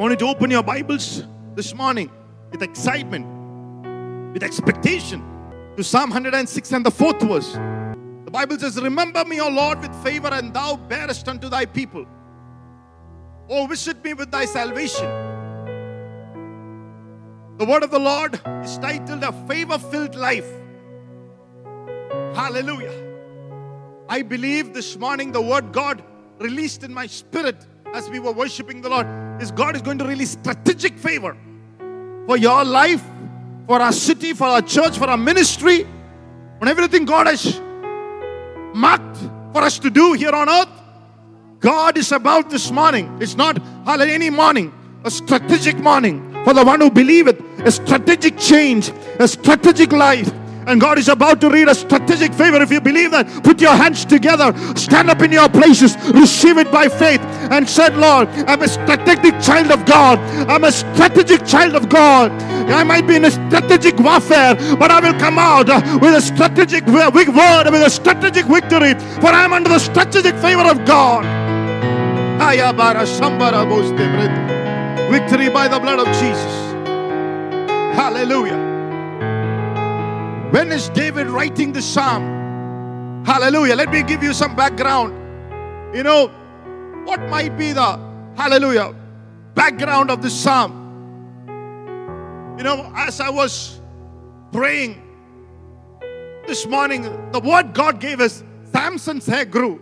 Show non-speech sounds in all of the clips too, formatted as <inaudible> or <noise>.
want you to open your Bibles this morning with excitement, with expectation to Psalm 106 and the fourth verse. The Bible says, Remember me, O Lord, with favor, and thou bearest unto thy people. Oh, visit me with thy salvation. The word of the Lord is titled A Favor Filled Life. Hallelujah. I believe this morning the word God released in my spirit as we were worshiping the Lord is God is going to release strategic favor for your life, for our city, for our church, for our ministry, on everything God has marked for us to do here on earth. God is about this morning. It's not any morning, a strategic morning for the one who believeth, a strategic change, a strategic life. And God is about to read a strategic favor. If you believe that, put your hands together, stand up in your places, receive it by faith, and said, Lord, I'm a strategic child of God. I'm a strategic child of God. I might be in a strategic warfare, but I will come out with a strategic word, with a strategic victory, for I'm under the strategic favor of God. Victory by the blood of Jesus. Hallelujah. When is David writing the psalm? Hallelujah. Let me give you some background. You know, what might be the hallelujah background of the psalm? You know, as I was praying this morning, the word God gave us Samson's hair grew.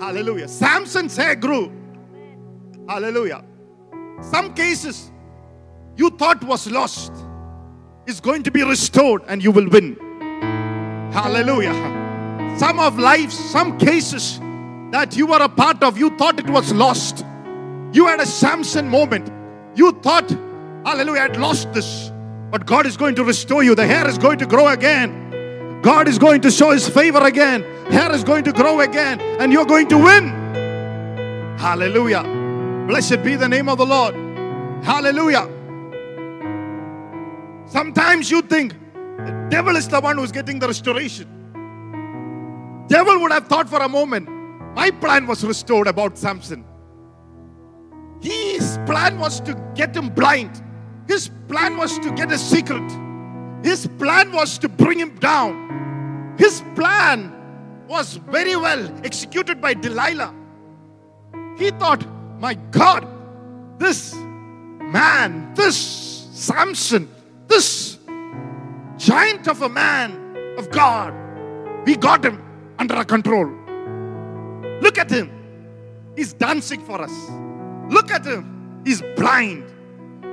Hallelujah. Samson's hair grew. Hallelujah. Some cases you thought was lost is going to be restored and you will win. Hallelujah. Some of lives, some cases that you were a part of, you thought it was lost. You had a Samson moment. You thought, hallelujah, I had lost this. But God is going to restore you. The hair is going to grow again. God is going to show his favor again. Hair is going to grow again. And you're going to win. Hallelujah. Blessed be the name of the Lord. Hallelujah. Sometimes you think the devil is the one who's getting the restoration. Devil would have thought for a moment, my plan was restored about Samson. His plan was to get him blind. His plan was to get a secret. His plan was to bring him down. His plan was very well executed by Delilah. He thought, my God, this man, this Samson, this giant of a man of God, we got him under our control. Look at him. He's dancing for us. Look at him. He's blind.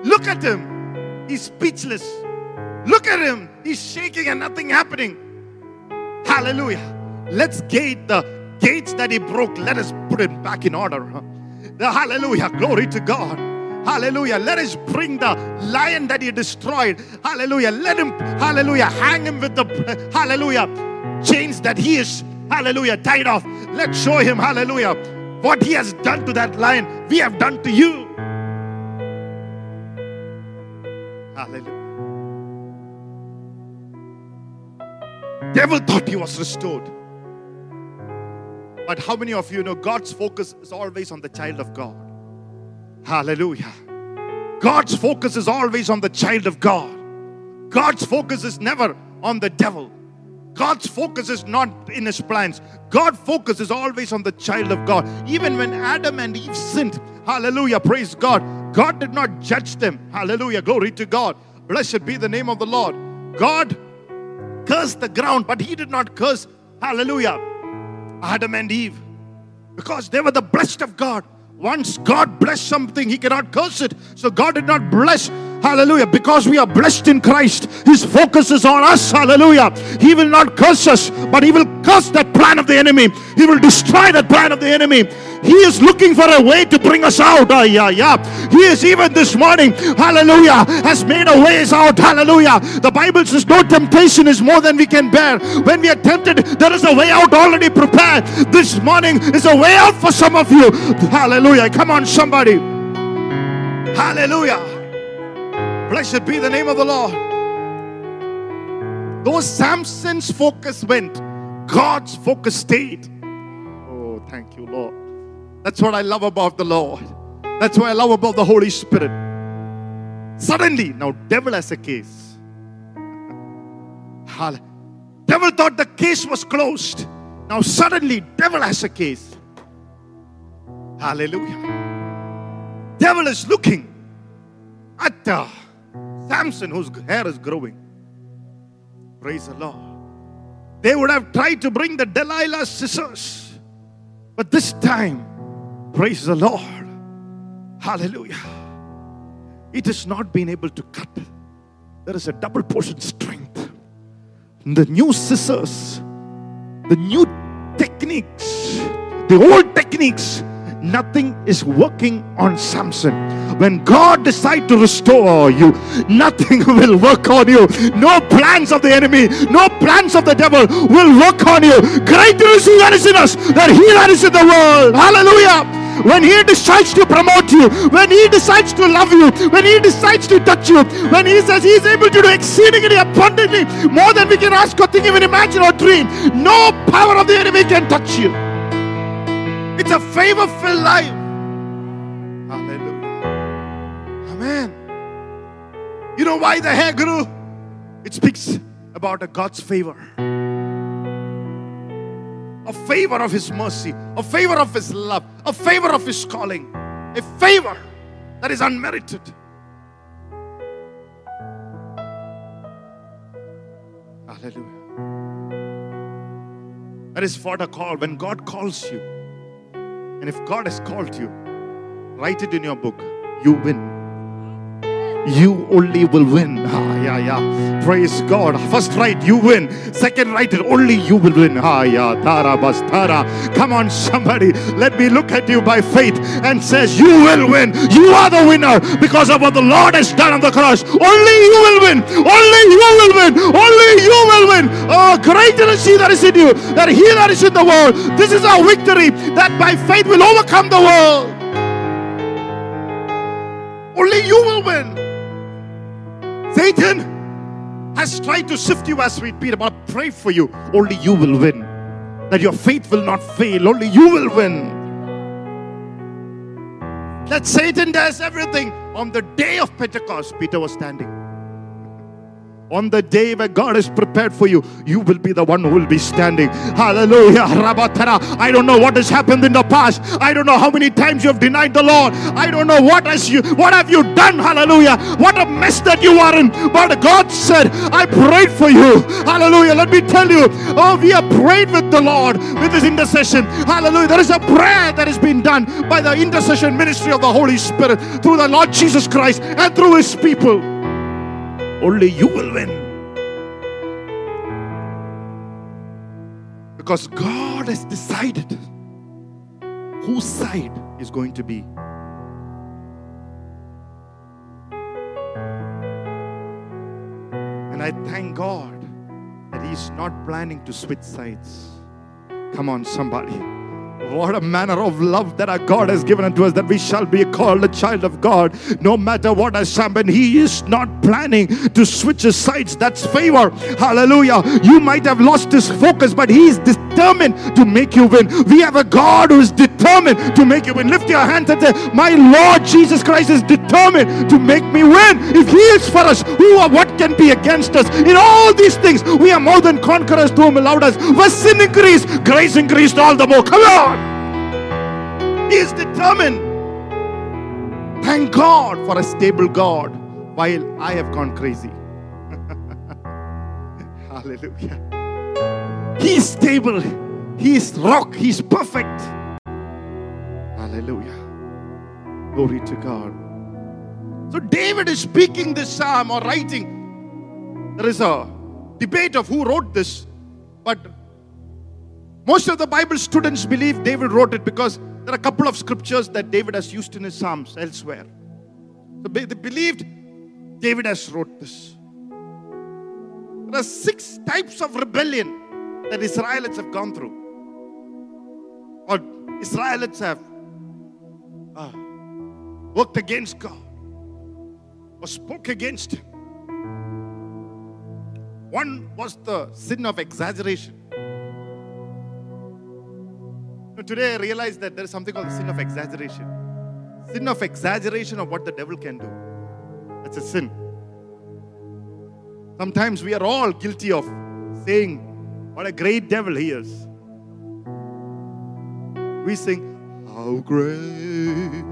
Look at him. He's speechless. Look at him. He's shaking and nothing happening. Hallelujah. Let's gate the gates that he broke. Let us put it back in order. The hallelujah. Glory to God. Hallelujah. Let us bring the lion that he destroyed. Hallelujah. Let him, hallelujah, hang him with the, hallelujah, chains that he is, hallelujah, tied off. Let's show him, hallelujah, what he has done to that lion, we have done to you. Hallelujah. Devil thought he was restored. But how many of you know God's focus is always on the child of God? Hallelujah. God's focus is always on the child of God. God's focus is never on the devil. God's focus is not in his plans. God's focus is always on the child of God. Even when Adam and Eve sinned, hallelujah, praise God. God did not judge them. Hallelujah, glory to God. Blessed be the name of the Lord. God cursed the ground, but he did not curse, hallelujah, Adam and Eve because they were the blessed of God. Once God blessed something, He cannot curse it. So God did not bless. Hallelujah. Because we are blessed in Christ, His focus is on us. Hallelujah. He will not curse us, but He will curse that plan of the enemy. He will destroy that plan of the enemy. He is looking for a way to bring us out. Ah, yeah, yeah. He is even this morning, hallelujah, has made a ways out. Hallelujah. The Bible says no temptation is more than we can bear. When we are tempted, there is a way out already prepared. This morning is a way out for some of you. Hallelujah. Come on, somebody. Hallelujah. Blessed be the name of the Lord. Though Samson's focus went, God's focus stayed. That's what I love about the Lord. That's what I love about the Holy Spirit. Suddenly, now devil has a case. <laughs> Devil thought the case was closed. Now suddenly, devil has a case. Hallelujah. Devil is looking at uh, Samson, whose hair is growing. Praise the Lord. They would have tried to bring the Delilah scissors, but this time, praise the Lord. Hallelujah. It has not been able to cut. There is a double portion strength. The new scissors, the new techniques, the old techniques, nothing is working on Samson. When God decides to restore you, nothing <laughs> will work on you. No plans of the enemy, no plans of the devil will work on you. Greater is he that is in us than he that is in the world. Hallelujah. When he decides to promote you, when he decides to love you, when he decides to touch you, when he says he is able to do exceedingly abundantly more than we can ask or think, even imagine or dream, no power of the enemy can touch you. It's a favor filled life. Hallelujah. Amen. You know why the hair grew? It speaks about a God's favor. A favor of His mercy, a favor of His love, a favor of His calling, a favor that is unmerited. Hallelujah. That is what a call. When God calls you, and if God has called you, write it in your book. You win. You only will win. Ah, yeah, yeah. Praise God. First right, you win. Second right, only you will win. Ah, yeah. Tara bastara. Come on, somebody. Let me look at you by faith and says, you will win. You are the winner because of what the Lord has done on the cross. Only you will win. Only you will win. Only you will win. Oh, greater is He that is in you than He that is in the world. This is our victory that by faith will overcome the world. Only you will win. Satan has tried to sift you as we Peter, but pray for you. Only you will win. That your faith will not fail. Only you will win. That Satan does everything. On the day of Pentecost, Peter was standing. On the day where God is prepared for you, you will be the one who will be standing. Hallelujah. I don't know what has happened in the past. I don't know how many times you have denied the Lord. I don't know what has you what have you done. Hallelujah. What a mess that you are in. But God said, I prayed for you. Hallelujah. Let me tell you. Oh, we have prayed with the Lord with this intercession. Hallelujah. There is a prayer that has been done by the intercession ministry of the Holy Spirit through the Lord Jesus Christ and through his people only you will win. Because God has decided whose side is going to be. And I thank God that He's not planning to switch sides. Come on, somebody. What a manner of love that our God has given unto us that we shall be called a child of God. No matter what has happened, He is not planning to switch his sides. That's favor. Hallelujah. You might have lost his focus, but He is determined to make you win. We have a God who is determined to make you win. Lift your hands and say, My Lord Jesus Christ is determined to make me win. If He is for us, who or what can be against us? In all these things, we are more than conquerors to whom allowed us. Where sin increased, grace increased all the more. Come on. He is determined. Thank God for a stable God while I have gone crazy. <laughs> Hallelujah. He is stable. He is rock. He is perfect. Hallelujah. Glory to God. So David is speaking this psalm or writing. There is a debate of who wrote this, but most of the Bible students believe David wrote it because there are a couple of scriptures that David has used in his Psalms elsewhere. So they believed David has wrote this. There are six types of rebellion that Israelites have gone through. Or Israelites have uh, worked against God or spoke against Him. One was the sin of exaggeration. Today I realize that there is something called the sin of exaggeration. sin of exaggeration of what the devil can do. That's a sin. Sometimes we are all guilty of saying, What a great devil he is. We sing, How great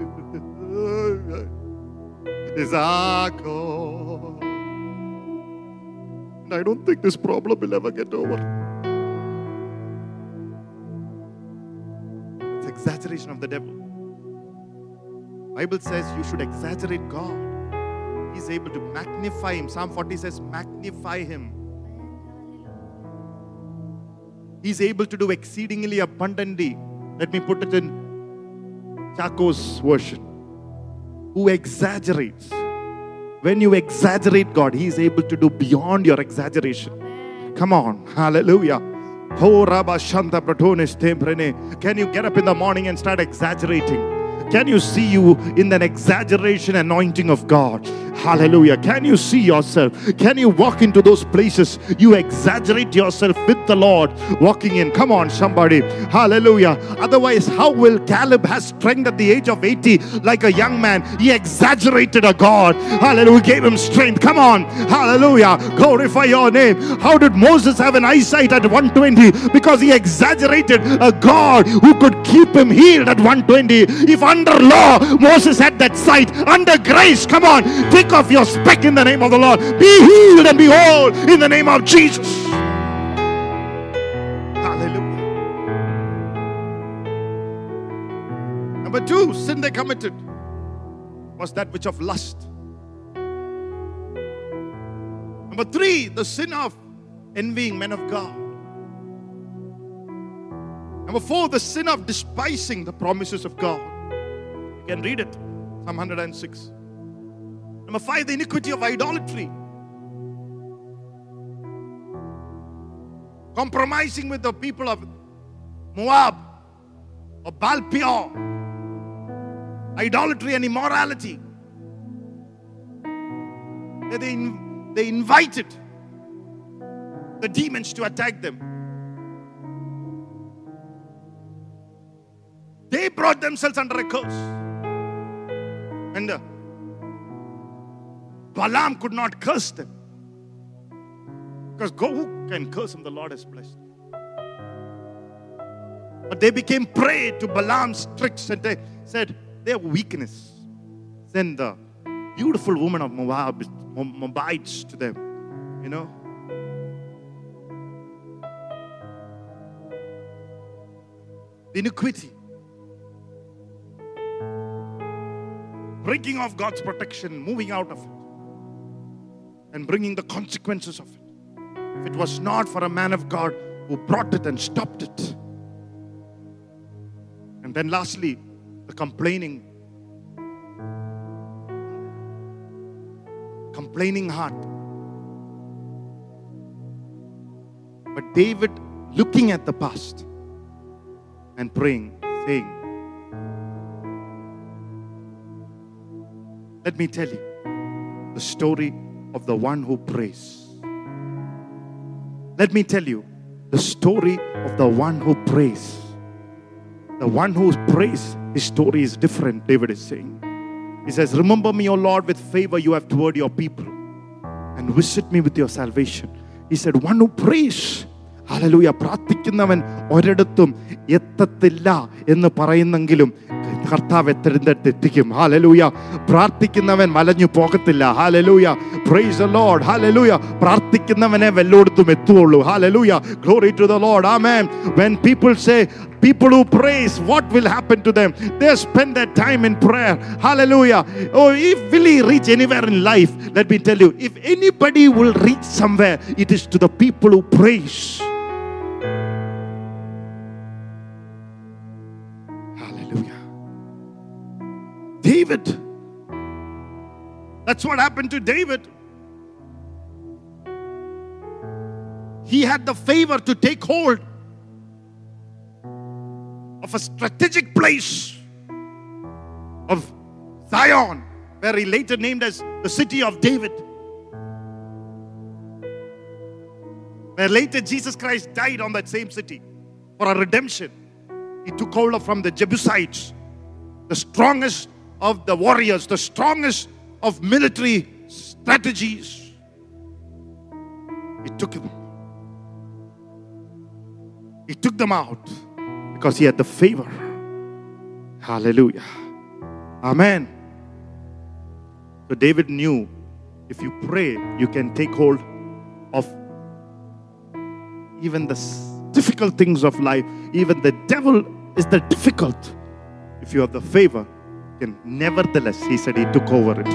is our God. And I don't think this problem will ever get over. It's exaggeration of the devil. Bible says you should exaggerate God. He's able to magnify him. Psalm 40 says, magnify him. He's able to do exceedingly abundantly. Let me put it in Chaco's version. Who exaggerates. When you exaggerate God, He is able to do beyond your exaggeration. Come on, hallelujah. Can you get up in the morning and start exaggerating? Can you see you in an exaggeration anointing of God? Hallelujah. Can you see yourself? Can you walk into those places? You exaggerate yourself with the Lord walking in. Come on, somebody. Hallelujah. Otherwise, how will Caleb have strength at the age of 80 like a young man? He exaggerated a God. Hallelujah. Gave him strength. Come on. Hallelujah. Glorify your name. How did Moses have an eyesight at 120? Because he exaggerated a God who could keep him healed at 120. If under law Moses had that sight, under grace, come on, take off your speck in the name of the Lord. Be healed and be whole in the name of Jesus. Hallelujah. Number two, sin they committed was that which of lust. Number three, the sin of envying men of God. Number four, the sin of despising the promises of God. You can read it, Psalm 106. Number five, the iniquity of idolatry. Compromising with the people of Moab or Baal Peor. Idolatry and immorality. They, they invited the demons to attack them. They brought themselves under a curse. And uh, Balaam could not curse them. Because go, who can curse him? The Lord has blessed. But they became prey to Balaam's tricks and they said, their weakness. Then the beautiful woman of Moab, Moabites to them, you know. The iniquity. Breaking off God's protection, moving out of it, and bringing the consequences of it. If it was not for a man of God who brought it and stopped it. And then lastly, the complaining. Complaining heart. But David looking at the past and praying, saying, Let me tell you the story of the one who prays. Let me tell you the story of the one who prays. The one who prays, his story is different, David is saying. He says, Remember me, O Lord, with favor you have toward your people, and visit me with your salvation. He said, One who prays. ഹലലൂയ പ്രാർത്ഥിക്കുന്നവൻ ഒരിടത്തും എത്തത്തില്ല എന്ന് പറയുന്നെങ്കിലും കർത്താവ് എത്തിരത്തെത്തിക്കും hallelujah പ്രാർത്ഥിക്കുന്നവൻ വലഞ്ഞു പോകത്തില്ല hallelujah praise Lord hallelujah പ്രാർത്ഥിക്കുന്നവനെ വെല്ലോടത്തും എത്തുള്ളൂ hallelujah glory to the Lord amen when people say people who praise what will happen to them they spend their time in prayer hallelujah oh if will he reach anywhere in life let me tell you if anybody will reach somewhere it is to the people who praise David that's what happened to david he had the favor to take hold of a strategic place of Zion, where he later named as the city of David. Where later Jesus Christ died on that same city for a redemption. He took hold of from the Jebusites, the strongest of the warriors, the strongest of military strategies. He took them. He took them out because he had the favor. Hallelujah. Amen. So David knew if you pray, you can take hold of even the difficult things of life. Even the devil is the difficult. If you have the favor, nevertheless, he said he took over it.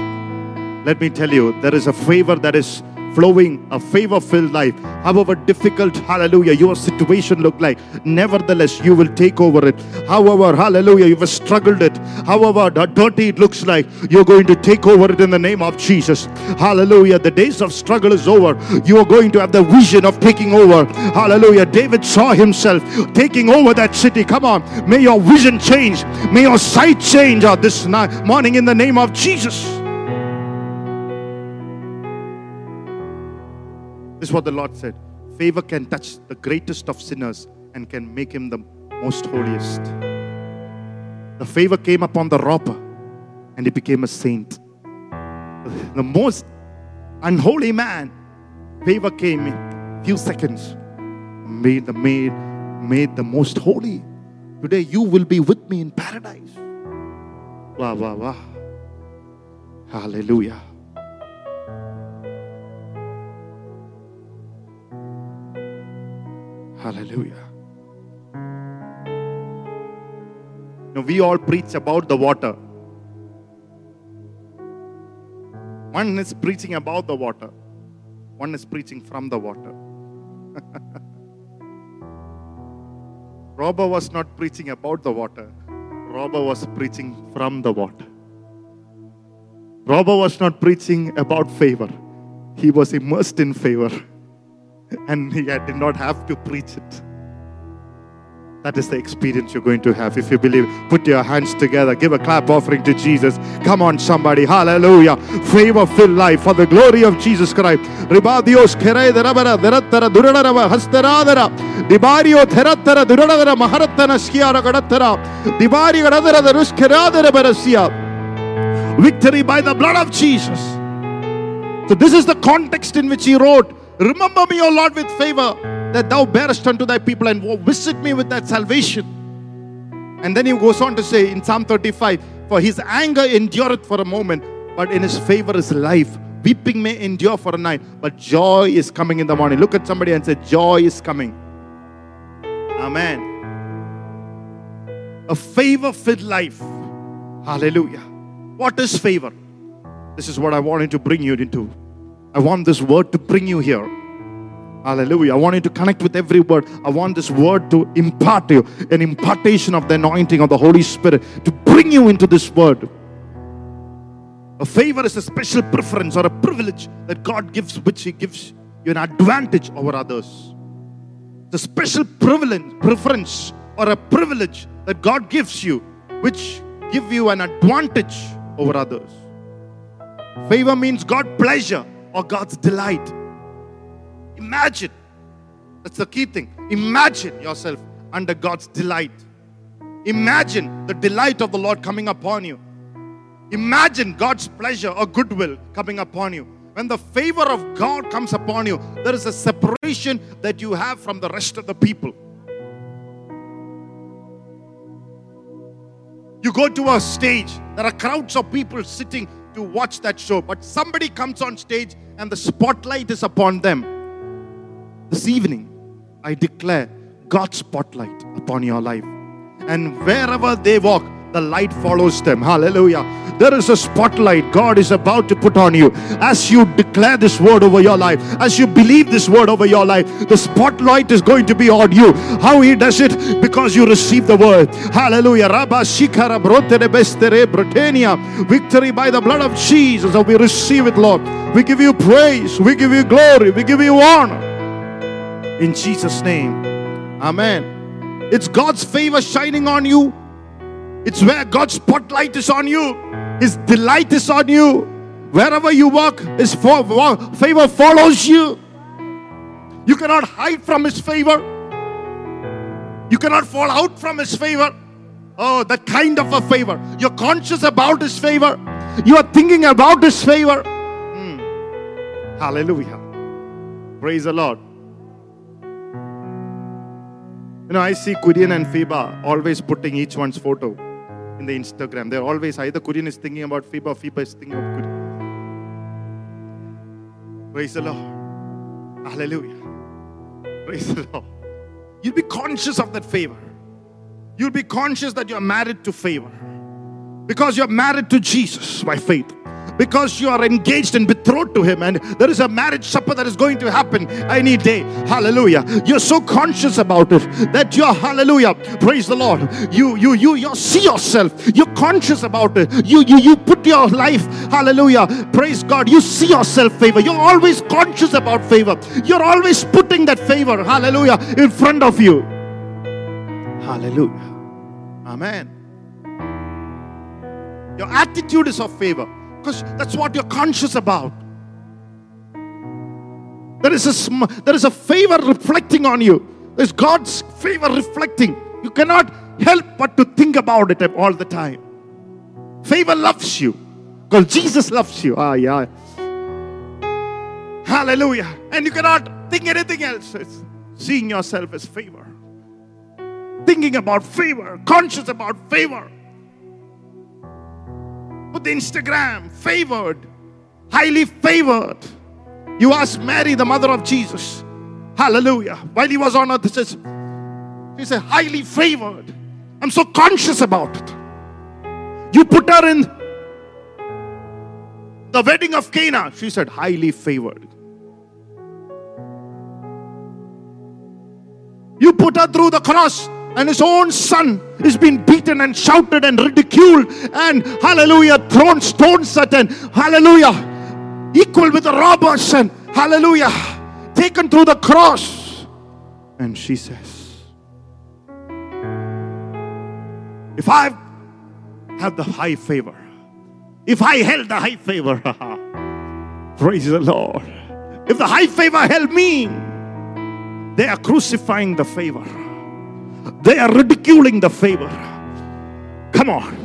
Let me tell you, there is a favor that is flowing, a favor filled life. However difficult, hallelujah, your situation look like, nevertheless, you will take over it. However, hallelujah, you've struggled it. However dirty it looks like, you're going to take over it in the name of Jesus. Hallelujah. The days of struggle is over. You are going to have the vision of taking over. Hallelujah. David saw himself taking over that city. Come on. May your vision change. May your sight change uh, this morning in the name of Jesus. Is what the Lord said. Favor can touch the greatest of sinners and can make him the most holiest. The favor came upon the robber and he became a saint. The most unholy man, favor came in few seconds, made the made, made the most holy. Today you will be with me in paradise. Wow, wow, wow. Hallelujah. Hallelujah. Now, we all preach about the water. One is preaching about the water, one is preaching from the water. <laughs> Robber was not preaching about the water, Robber was preaching from the water. Robber was not preaching about favor, he was immersed in favor and he did not have to preach it. That is the experience you're going to have. If you believe, put your hands together, give a clap offering to Jesus. Come on, somebody. Hallelujah. Favor filled life for the glory of Jesus Christ. Victory by the blood of Jesus. So this is the context in which he wrote Remember me, O Lord, with favor, that thou bearest unto thy people, and visit me with that salvation. And then he goes on to say in Psalm 35 For his anger endureth for a moment, but in his favor is life. Weeping may endure for a night, but joy is coming in the morning. Look at somebody and say, Joy is coming. Amen. A favor filled life. Hallelujah. What is favor? This is what I wanted to bring you into. I want this word to bring you here. Hallelujah. I want you to connect with every word. I want this word to impart to you an impartation of the anointing of the Holy Spirit to bring you into this word. A favor is a special preference or a privilege that God gives, which He gives you an advantage over others. A special privilege, preference or a privilege that God gives you, which give you an advantage over others. Favor means God pleasure or God's delight. Imagine. That's the key thing. Imagine yourself under God's delight. Imagine the delight of the Lord coming upon you. Imagine God's pleasure or goodwill coming upon you. When the favor of God comes upon you, there is a separation that you have from the rest of the people. You go to a stage, there are crowds of people sitting to watch that show, but somebody comes on stage and the spotlight is upon them. This evening, I declare God's spotlight upon your life. And wherever they walk, the light follows them. Hallelujah. There is a spotlight God is about to put on you. As you declare this word over your life, as you believe this word over your life, the spotlight is going to be on you. How He does it? Because you receive the word. Hallelujah. Rabba Shikara Britannia. Victory by the blood of Jesus. So we receive it, Lord. We give you praise. We give you glory. We give you honor. In Jesus' name. Amen. It's God's favor shining on you it's where God's spotlight is on you, His delight is on you. Wherever you walk, His favor follows you. You cannot hide from His favor. You cannot fall out from His favor. Oh, that kind of a favor. You're conscious about His favor. You are thinking about His favor. Hmm. Hallelujah. Praise the Lord. You know, I see Kurian and Fiba always putting each one's photo in the Instagram. They're always either Kurian is thinking about Fiba, Fiba is thinking of Kurian. Praise the Lord. Hallelujah. Praise the Lord. You'll be conscious of that favor. You'll be conscious that you're married to favor. Because you're married to Jesus by faith. Because you are engaged and betrothed to Him, and there is a marriage supper that is going to happen any day. Hallelujah. You're so conscious about it that you're hallelujah. Praise the Lord. You you you you see yourself. You're conscious about it. You you you put your life, hallelujah. Praise God. You see yourself favor. You're always conscious about favor. You're always putting that favor, hallelujah, in front of you. Hallelujah. Amen. Your attitude is of favor because that's what you're conscious about. There is a sm- there is a favor reflecting on you. There's God's favor reflecting. You cannot help but to think about it all the time. Favor loves you because Jesus loves you. Ah, yeah. Hallelujah. And you cannot think anything else. It's seeing yourself as favor. Thinking about favor, conscious about favor. The Instagram, favored, highly favored. You ask Mary, the mother of Jesus. Hallelujah. While he was on earth, says, he said, highly favored. I'm so conscious about it. You put her in the wedding of Cana. She said, highly favored. You put her through the cross, and his own son is being beaten and shouted and ridiculed, and hallelujah, thrown stones at, and hallelujah, equal with the robbers, and hallelujah, taken through the cross. And she says, If I have the high favor, if I held the high favor, <laughs> praise the Lord. If the high favor held me, they are crucifying the favor. They are ridiculing the favor. Come on.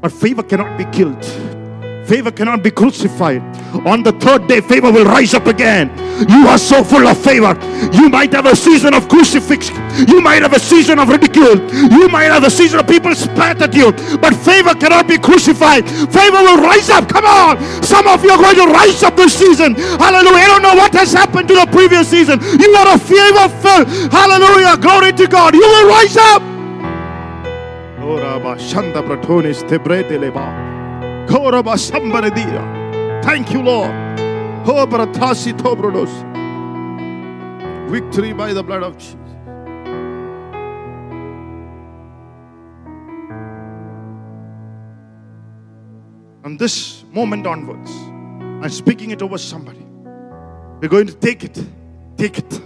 But favor cannot be killed. Favor cannot be crucified. On the third day, favor will rise up again. You are so full of favor. You might have a season of crucifixion. You might have a season of ridicule. You might have a season of people spat at you. But favor cannot be crucified. Favor will rise up. Come on. Some of you are going to rise up this season. Hallelujah. I don't know what has happened to the previous season. You are a favor filled. Hallelujah. Glory to God. You will rise up. Thank you, Lord. Victory by the blood of Jesus. From this moment onwards, I'm speaking it over somebody. We're going to take it. Take it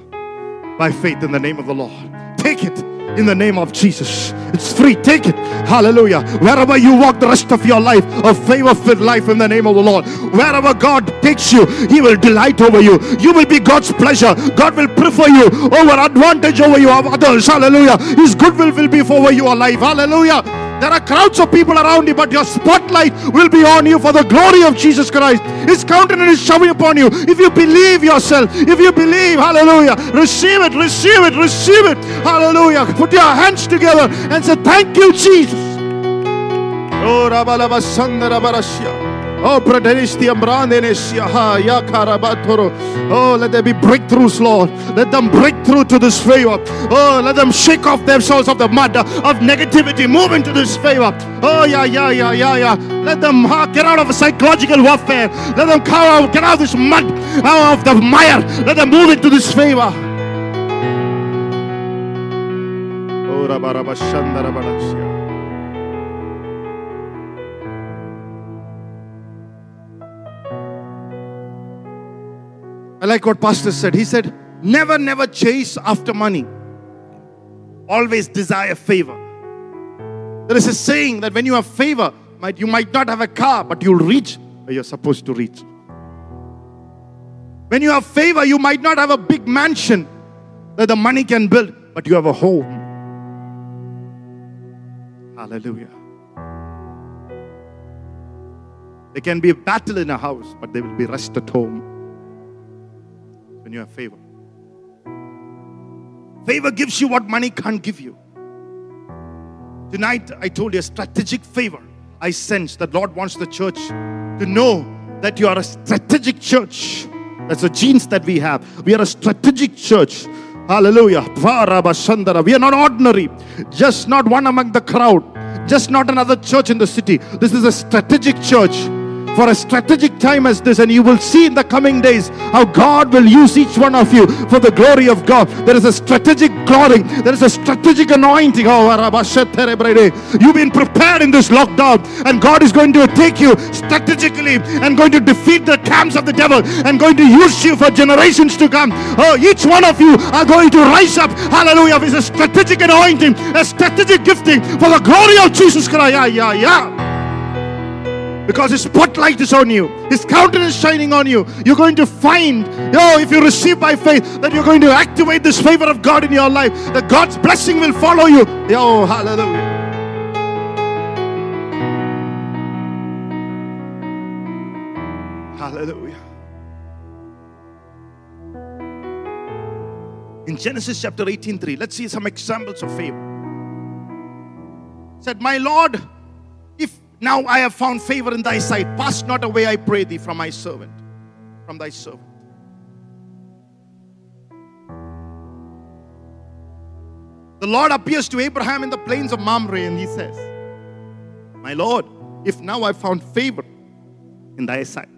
by faith in the name of the Lord. Take it in the name of Jesus. It's free. Take it. Hallelujah. Wherever you walk the rest of your life, a favor filled life in the name of the Lord. Wherever God takes you, He will delight over you. You will be God's pleasure. God will prefer you over advantage over you of others. Hallelujah. His goodwill will be for you, your life. Hallelujah. There are crowds of people around you, but your spotlight will be on you for the glory of Jesus Christ. His countenance is showing upon you. If you believe yourself, if you believe, hallelujah, receive it, receive it, receive it. Hallelujah. Put your hands together and say, Thank you, Jesus. Oh, Oh. Oh, let there be breakthroughs, Lord. Let them break through to this favor. Oh, let them shake off themselves of the mud of negativity. Move into this favor. Oh, yeah, yeah, yeah, yeah, yeah. Let them get out of psychological warfare. Let them come out, get out of this mud, out of the mire. Let them move into this favor. Oh, I like what Pastor said. He said, Never, never chase after money. Always desire favor. There is a saying that when you have favor, you might not have a car, but you'll reach where you're supposed to reach. When you have favor, you might not have a big mansion that the money can build, but you have a home. Hallelujah. There can be a battle in a house, but there will be rest at home when you have favor. Favor gives you what money can't give you. Tonight, I told you a strategic favor. I sense that Lord wants the church to know that you are a strategic church. That's the genes that we have. We are a strategic church. Hallelujah. We are not ordinary, just not one among the crowd, just not another church in the city. This is a strategic church for a strategic time as this, and you will see in the coming days how God will use each one of you for the glory of God. There is a strategic glory, there is a strategic anointing. Oh, you've been prepared in this lockdown, and God is going to take you strategically and going to defeat the camps of the devil and going to use you for generations to come. Oh, each one of you are going to rise up. Hallelujah. It's a strategic anointing, a strategic gifting for the glory of Jesus Christ. Yeah, yeah, yeah because his spotlight is on you. His countenance shining on you. You're going to find oh if you receive by faith that you're going to activate this favor of god in your life that god's blessing will follow you. Oh hallelujah. Hallelujah. In genesis chapter 18 3 let's see some examples of favor. Said my lord now I have found favor in thy sight. Pass not away, I pray thee, from my servant, from thy servant. The Lord appears to Abraham in the plains of Mamre and he says, My Lord, if now I found favor in thy sight.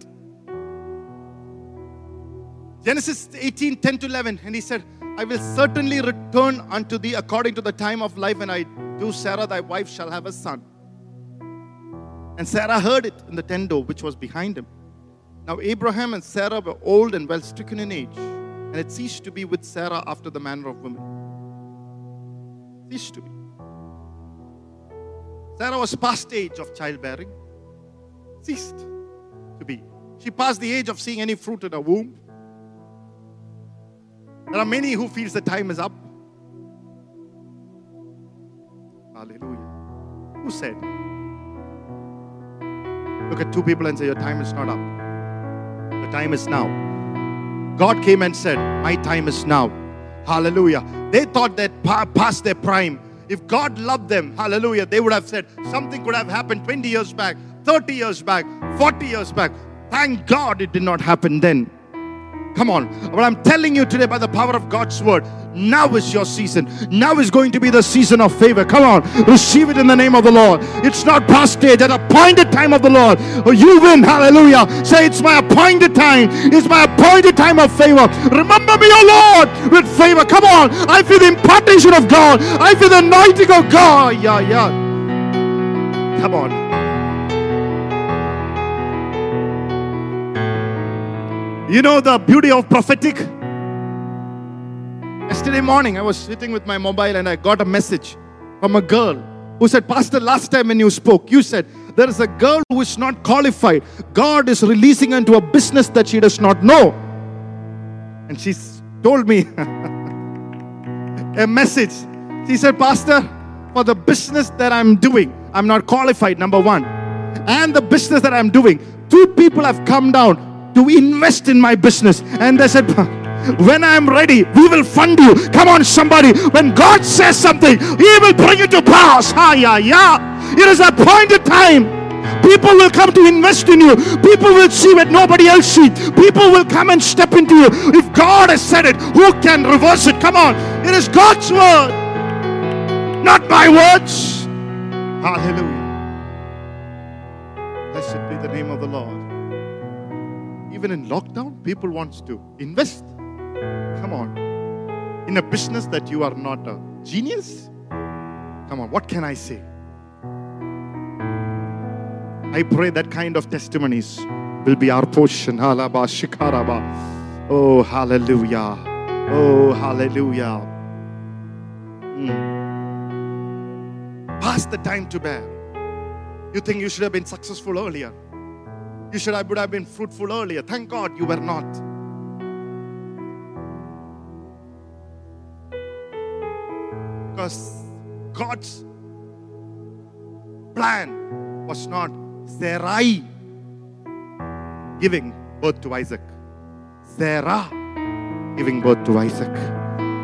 Genesis 18 10 to 11, and he said, I will certainly return unto thee according to the time of life, and I do Sarah thy wife shall have a son. And Sarah heard it in the tent door which was behind him. Now Abraham and Sarah were old and well stricken in age, and it ceased to be with Sarah after the manner of women. Ceased to be. Sarah was past age of childbearing, ceased to be. She passed the age of seeing any fruit in her womb. There are many who feels the time is up. Hallelujah. Who said? Look at two people and say, Your time is not up. The time is now. God came and said, My time is now. Hallelujah. They thought that past their prime. If God loved them, hallelujah, they would have said something could have happened 20 years back, 30 years back, 40 years back. Thank God it did not happen then. Come on. But I'm telling you today by the power of God's word, now is your season. Now is going to be the season of favor. Come on. Receive it in the name of the Lord. It's not past stage, at appointed time of the Lord. Oh, you win. Hallelujah. Say, it's my appointed time. It's my appointed time of favor. Remember me, O Lord, with favor. Come on. I feel the impartation of God. I feel the anointing of God. Yeah, yeah. Come on. You know the beauty of prophetic? Yesterday morning, I was sitting with my mobile and I got a message from a girl who said, Pastor, last time when you spoke, you said, there is a girl who is not qualified. God is releasing her into a business that she does not know. And she told me <laughs> a message. She said, Pastor, for the business that I'm doing, I'm not qualified, number one. And the business that I'm doing, two people have come down to invest in my business. And they said, when I'm ready, we will fund you. Come on, somebody. When God says something, He will bring it to pass. Ha, yeah, yeah. It is appointed time. People will come to invest in you. People will see what nobody else sees. People will come and step into you. If God has said it, who can reverse it? Come on. It is God's word, not my words. Hallelujah. Blessed be the name of the Lord even in lockdown, people wants to invest. Come on. In a business that you are not a genius? Come on, what can I say? I pray that kind of testimonies will be our portion. Oh, hallelujah. Oh, hallelujah. Mm. Pass the time to bear. You think you should have been successful earlier. You should have, would have been fruitful earlier. Thank God you were not. Because God's plan was not Sarai giving birth to Isaac, Sarah giving birth to Isaac.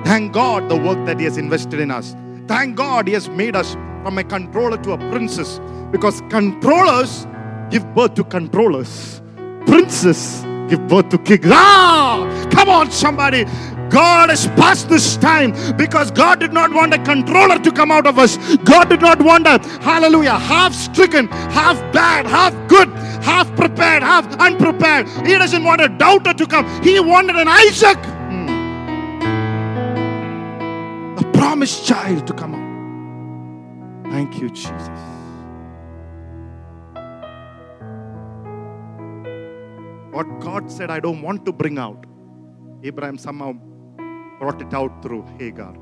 Thank God the work that He has invested in us. Thank God He has made us from a controller to a princess because controllers give birth to controllers, princes give birth to kings. Ah, come on, somebody. God has passed this time because God did not want a controller to come out of us. God did not want a hallelujah, half stricken, half bad, half good, half prepared, half unprepared. He doesn't want a doubter to come. He wanted an Isaac, hmm. a promised child to come out. Thank you, Jesus. What God said, I don't want to bring out. Abraham somehow brought it out through Hagar.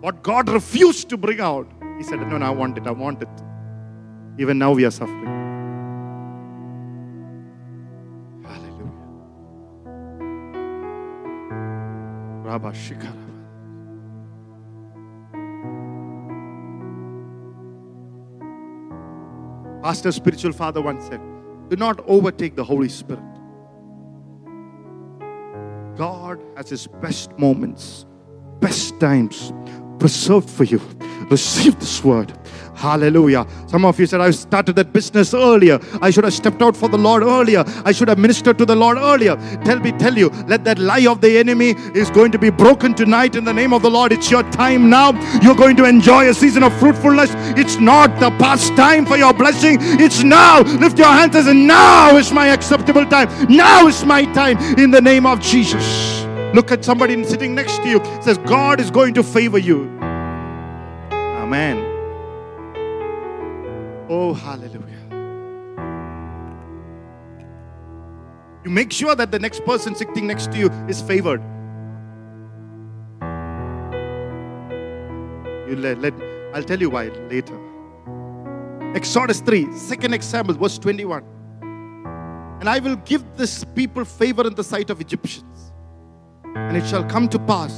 What God refused to bring out, he said, No, no, I want it, I want it. Even now we are suffering. Hallelujah. Rabba Shikara. Pastor, spiritual father once said, Do not overtake the Holy Spirit. God has His best moments, best times preserved for you. Receive this word. Hallelujah. Some of you said, I started that business earlier. I should have stepped out for the Lord earlier. I should have ministered to the Lord earlier. Tell me, tell you, let that lie of the enemy is going to be broken tonight in the name of the Lord. It's your time now. You're going to enjoy a season of fruitfulness. It's not the past time for your blessing. It's now. Lift your hands and say, Now is my acceptable time. Now is my time in the name of Jesus. Look at somebody sitting next to you. Says, God is going to favor you. Amen. Oh, hallelujah. You make sure that the next person sitting next to you is favored. You let, let I'll tell you why later. Exodus 3, second example, verse 21. And I will give this people favor in the sight of Egyptians. And it shall come to pass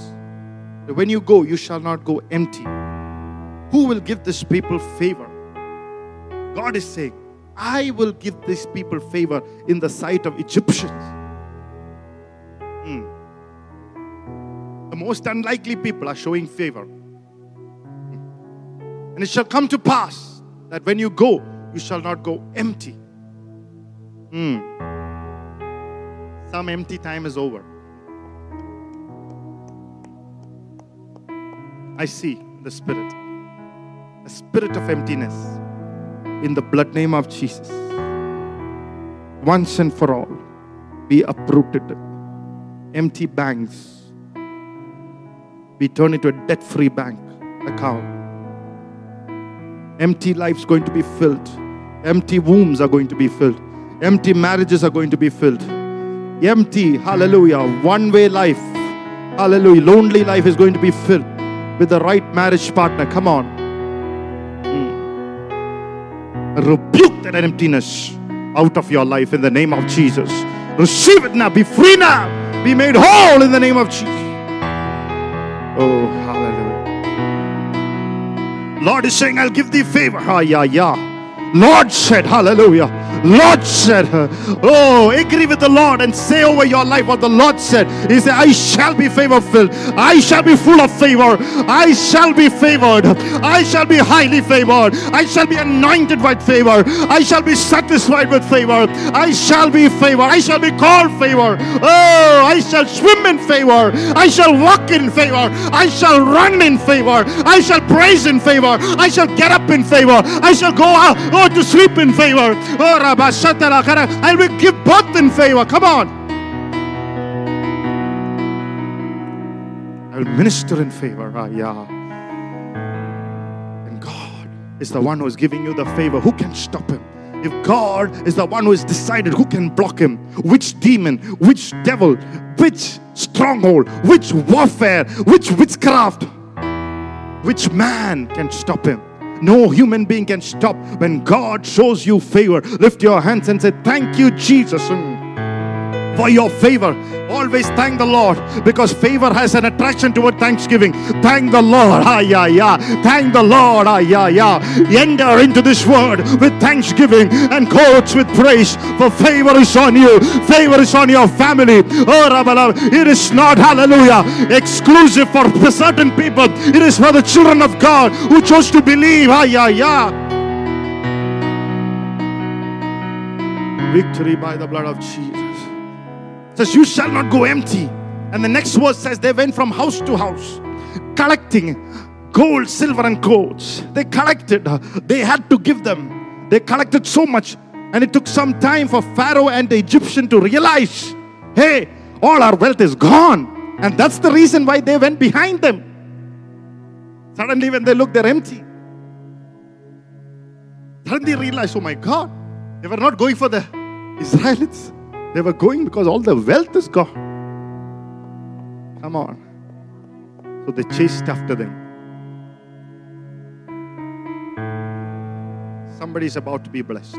that when you go, you shall not go empty. Who will give this people favor? God is saying, I will give these people favor in the sight of Egyptians. Hmm. The most unlikely people are showing favor. Hmm. And it shall come to pass that when you go, you shall not go empty. Hmm. Some empty time is over. I see the spirit, a spirit of emptiness in the blood name of Jesus. Once and for all, be uprooted. Empty banks. We turn into a debt free bank account. Empty lives going to be filled. Empty wombs are going to be filled. Empty marriages are going to be filled. Empty, hallelujah, one way life, hallelujah, lonely life is going to be filled with the right marriage partner. Come on. Rebuke that emptiness out of your life in the name of Jesus. Receive it now. Be free now. Be made whole in the name of Jesus. Oh, hallelujah. Lord is saying, I'll give thee favor. Ah, yeah, yeah. Lord said, Hallelujah. Lord said, Oh, agree with the Lord and say over your life what the Lord said. He said, I shall be favor filled. I shall be full of favor. I shall be favored. I shall be highly favored. I shall be anointed with favor. I shall be satisfied with favor. I shall be favor. I shall be called favor. Oh, I shall swim in favor. I shall walk in favor. I shall run in favor. I shall praise in favor. I shall get up in favor. I shall go out oh, to sleep in favor. Oh, I will give birth in favor. Come on. I will minister in favor. Ah, yeah. And God is the one who is giving you the favor. Who can stop him? If God is the one who has decided who can block him, which demon, which devil, which stronghold, which warfare, which witchcraft, which man can stop him? No human being can stop when God shows you favor. Lift your hands and say, Thank you, Jesus. For your favor. Always thank the Lord because favor has an attraction toward thanksgiving. Thank the Lord. Ah, yeah, yeah. Thank the Lord. Ah, yeah, yeah. Enter into this word with thanksgiving and quotes with praise. For favor is on you, favor is on your family. Oh, Rabbalab, it is not, hallelujah, exclusive for certain people. It is for the children of God who chose to believe. Ah, yeah, yeah. Victory by the blood of Jesus says, You shall not go empty. And the next verse says, They went from house to house, collecting gold, silver, and coats. They collected, they had to give them. They collected so much, and it took some time for Pharaoh and the Egyptian to realize, Hey, all our wealth is gone. And that's the reason why they went behind them. Suddenly, when they look, they're empty. Suddenly realize, oh my God, they were not going for the Israelites. They were going because all the wealth is gone. Come on. So they chased after them. Somebody is about to be blessed.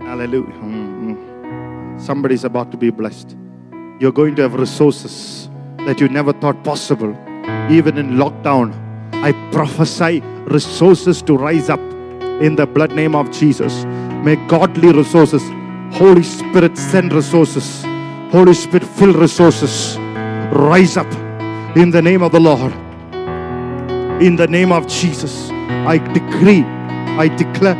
Hallelujah. Mm-hmm. Somebody is about to be blessed. You're going to have resources that you never thought possible. Even in lockdown, I prophesy resources to rise up in the blood name of Jesus. May godly resources, Holy Spirit send resources, Holy Spirit fill resources, rise up in the name of the Lord. In the name of Jesus, I decree, I declare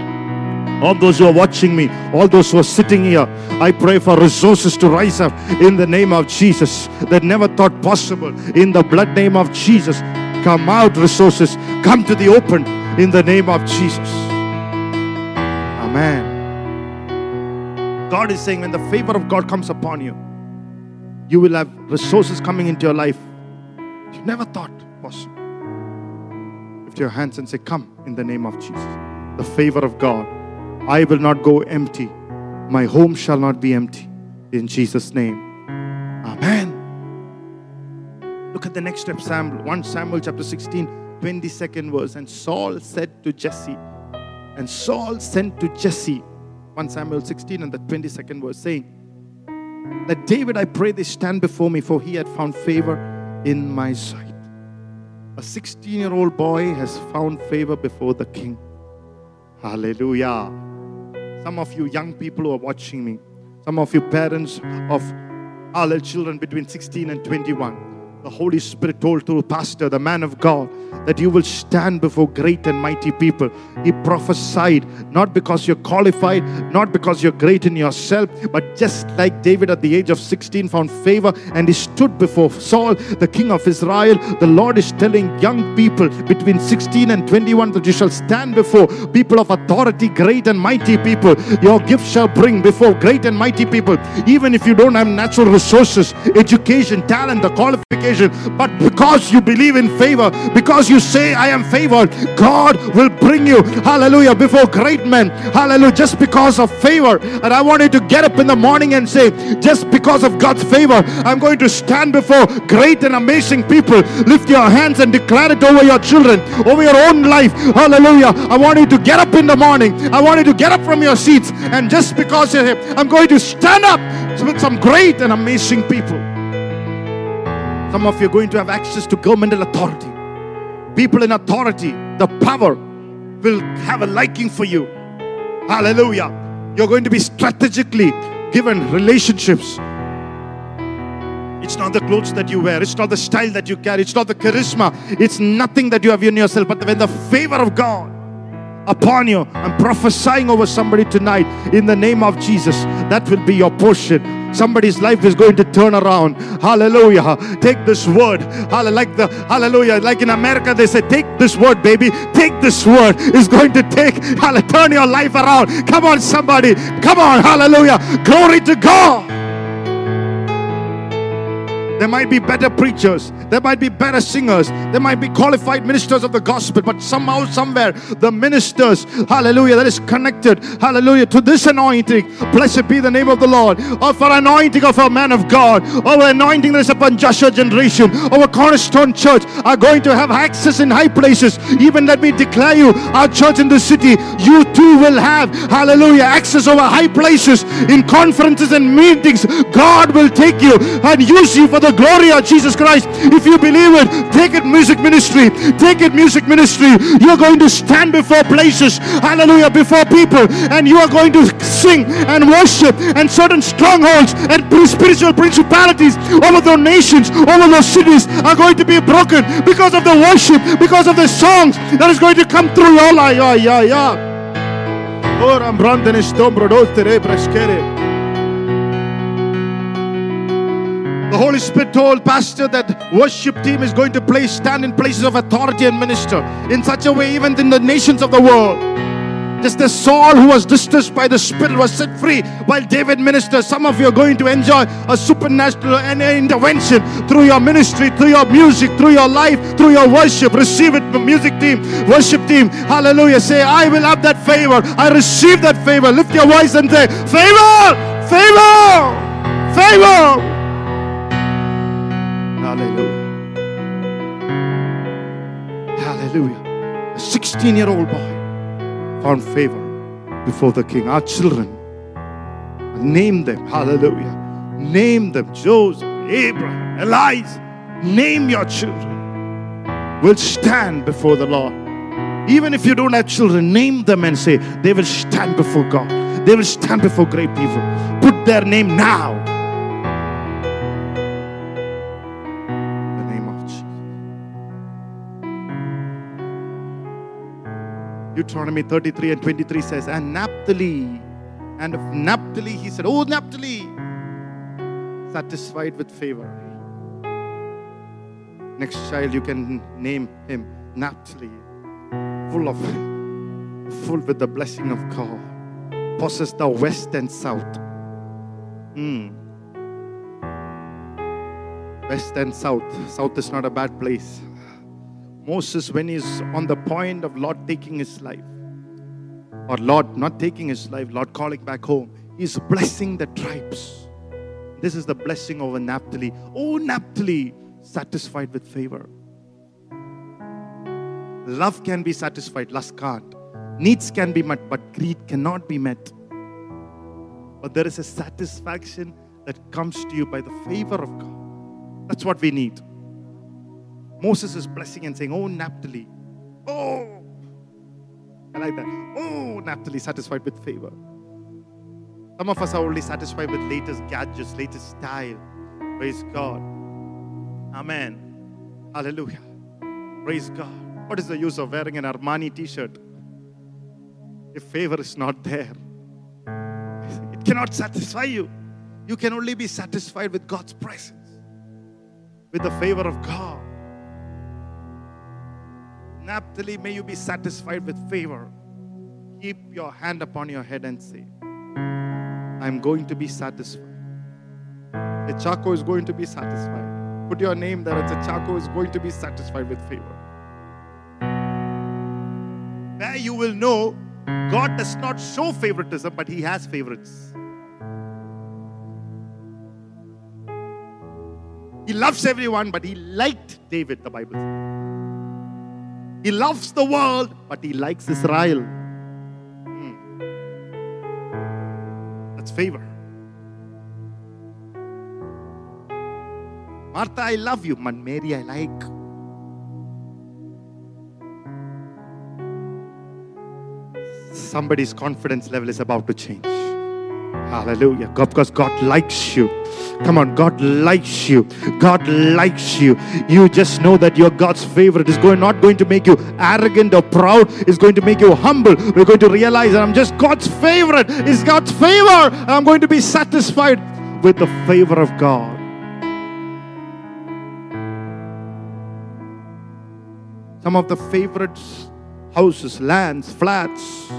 all those who are watching me, all those who are sitting here, I pray for resources to rise up in the name of Jesus that never thought possible. In the blood name of Jesus, come out, resources, come to the open in the name of Jesus. Amen. God is saying, when the favor of God comes upon you, you will have resources coming into your life you never thought possible. Lift your hands and say, Come in the name of Jesus. The favor of God. I will not go empty. My home shall not be empty. In Jesus' name. Amen. Look at the next step, Samuel. 1 Samuel chapter 16, 22nd verse. And Saul said to Jesse, and Saul sent to Jesse 1 Samuel 16 and the 22nd verse, saying, That David, I pray thee, stand before me, for he had found favor in my sight. A 16 year old boy has found favor before the king. Hallelujah. Some of you young people who are watching me, some of you parents of our children between 16 and 21 the Holy Spirit told to pastor, the man of God, that you will stand before great and mighty people. He prophesied, not because you're qualified, not because you're great in yourself, but just like David at the age of 16 found favor and he stood before Saul, the king of Israel. The Lord is telling young people between 16 and 21 that you shall stand before people of authority, great and mighty people. Your gift shall bring before great and mighty people, even if you don't have natural resources, education, talent, the qualification but because you believe in favor, because you say, I am favored, God will bring you, hallelujah, before great men, hallelujah, just because of favor. And I want you to get up in the morning and say, just because of God's favor, I'm going to stand before great and amazing people. Lift your hands and declare it over your children, over your own life, hallelujah. I want you to get up in the morning, I want you to get up from your seats, and just because you're here, I'm going to stand up with some great and amazing people. Some of you are going to have access to governmental authority. People in authority, the power will have a liking for you. Hallelujah. You're going to be strategically given relationships. It's not the clothes that you wear, it's not the style that you carry, it's not the charisma, it's nothing that you have in yourself, but when the favor of God upon you. I'm prophesying over somebody tonight in the name of Jesus. That will be your portion. Somebody's life is going to turn around. Hallelujah. Take this word. Like the hallelujah. Like in America, they say, take this word, baby. Take this word. Is going to take, turn your life around. Come on, somebody. Come on. Hallelujah. Glory to God. There might be better preachers. There might be better singers. There might be qualified ministers of the gospel. But somehow, somewhere, the ministers, hallelujah, that is connected, hallelujah, to this anointing. Blessed be the name of the Lord. Or for anointing of a man of God. Or anointing that is upon Joshua generation. Our cornerstone church are going to have access in high places. Even let me declare you, our church in the city, you too will have, hallelujah, access over high places in conferences and meetings. God will take you and use you for the glory of Jesus Christ. If you believe it, take it music ministry. Take it music ministry. You're going to stand before places, hallelujah, before people, and you are going to sing and worship, and certain strongholds and spiritual principalities over the nations, over those cities are going to be broken because of the worship, because of the songs that is going to come through your life. Yeah, yeah, yeah. The Holy Spirit told Pastor that worship team is going to place stand in places of authority and minister in such a way, even in the nations of the world. Just as Saul, who was distressed by the Spirit, was set free while David ministered. Some of you are going to enjoy a supernatural intervention through your ministry, through your music, through your life, through your worship. Receive it, from music team, worship team. Hallelujah. Say, I will have that favor. I receive that favor. Lift your voice and say, Favor, favor, favor. Hallelujah. Hallelujah. A 16 year old boy found favor before the king. Our children, name them. Hallelujah. Name them Joseph, Abraham, Elias. Name your children. Will stand before the Lord. Even if you don't have children, name them and say, they will stand before God. They will stand before great people. Put their name now Deuteronomy 33 and 23 says, And Naphtali, and of Naphtali, he said, Oh, Naphtali, satisfied with favor. Next child, you can name him Naphtali, full of, full with the blessing of God. Possess the west and south. Mm. West and south. South is not a bad place. Moses, when he's on the point of Lord taking his life, or Lord not taking his life, Lord calling back home, he's blessing the tribes. This is the blessing over Naphtali. Oh, Naphtali, satisfied with favor. Love can be satisfied, lust can't. Needs can be met, but greed cannot be met. But there is a satisfaction that comes to you by the favor of God. That's what we need. Moses is blessing and saying, Oh, Naphtali. Oh, I like that. Oh, Naphtali, satisfied with favor. Some of us are only satisfied with latest gadgets, latest style. Praise God. Amen. Hallelujah. Praise God. What is the use of wearing an Armani t shirt if favor is not there? It cannot satisfy you. You can only be satisfied with God's presence, with the favor of God. Naphtali, may you be satisfied with favor. Keep your hand upon your head and say, I'm going to be satisfied. The Chaco is going to be satisfied. Put your name there. It's a Chaco is going to be satisfied with favor. There you will know God does not show favoritism, but He has favorites. He loves everyone, but He liked David, the Bible says. He loves the world, but he likes Israel. Hmm. That's favor. Martha, I love you, but Mary, I like. Somebody's confidence level is about to change. Hallelujah. God, because God likes you. Come on, God likes you. God likes you. You just know that you're God's favorite. It's going not going to make you arrogant or proud. It's going to make you humble. We're going to realize that I'm just God's favorite. It's God's favor. I'm going to be satisfied with the favor of God. Some of the favorite houses, lands, flats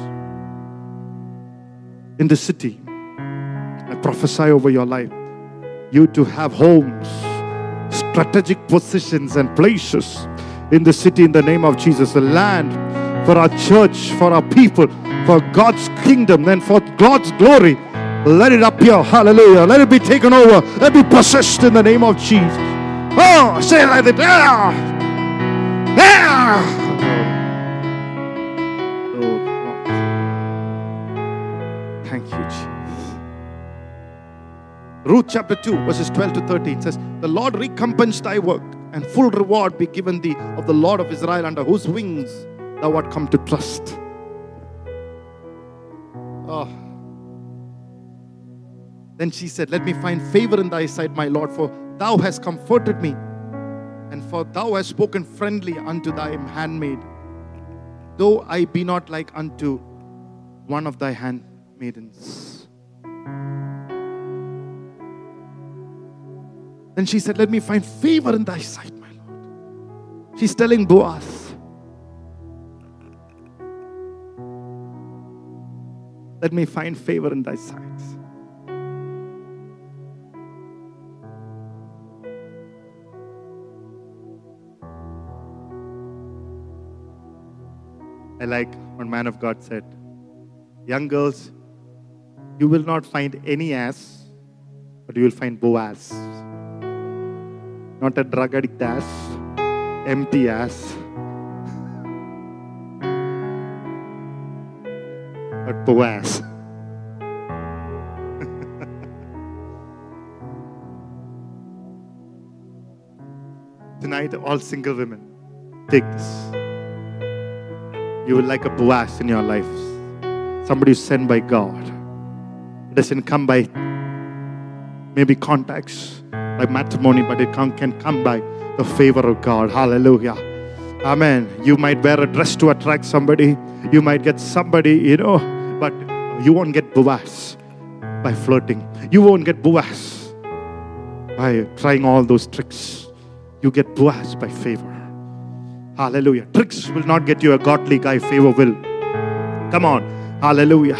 in the city. I prophesy over your life you to have homes strategic positions and places in the city in the name of Jesus. The land for our church, for our people, for God's kingdom, and for God's glory. Let it appear. Hallelujah. Let it be taken over. Let it be possessed in the name of Jesus. Oh, say it like that. Ruth chapter 2, verses 12 to 13 says, The Lord recompense thy work, and full reward be given thee of the Lord of Israel, under whose wings thou art come to trust. Oh. Then she said, Let me find favor in thy sight, my Lord, for thou hast comforted me, and for thou hast spoken friendly unto thy handmaid, though I be not like unto one of thy handmaidens. Then she said, Let me find favor in thy sight, my Lord. She's telling Boaz, Let me find favor in thy sight. I like what man of God said. Young girls, you will not find any ass, but you will find Boaz. Not a drug addict ass, empty ass, but Boaz. <laughs> Tonight, all single women, take this. You will like a Boaz in your life. Somebody sent by God. It doesn't come by maybe contacts, by matrimony, but it can, can come by the favor of God. Hallelujah. Amen. You might wear a dress to attract somebody. You might get somebody, you know, but you won't get Boaz by flirting. You won't get Boaz by trying all those tricks. You get Boaz by favor. Hallelujah. Tricks will not get you a godly guy, favor will. Come on. Hallelujah.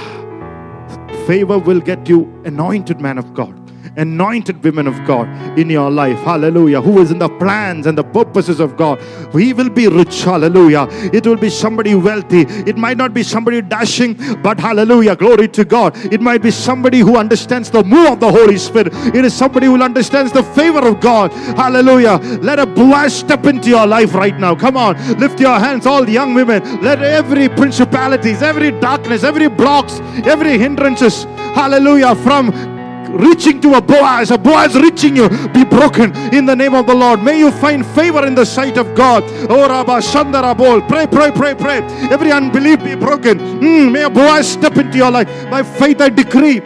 Favor will get you anointed man of God anointed women of God in your life. Hallelujah. Who is in the plans and the purposes of God. He will be rich. Hallelujah. It will be somebody wealthy. It might not be somebody dashing, but hallelujah. Glory to God. It might be somebody who understands the move of the Holy Spirit. It is somebody who understands the favor of God. Hallelujah. Let a Boaz step into your life right now. Come on. Lift your hands, all young women. Let every principalities, every darkness, every blocks, every hindrances, hallelujah, from reaching to a Boaz, a Boaz reaching you, be broken in the name of the Lord. May you find favor in the sight of God. Oh, Rabba Shandarabol. Pray, pray, pray, pray. Every unbelief be broken. Mm, may a Boaz step into your life. By faith, I decree.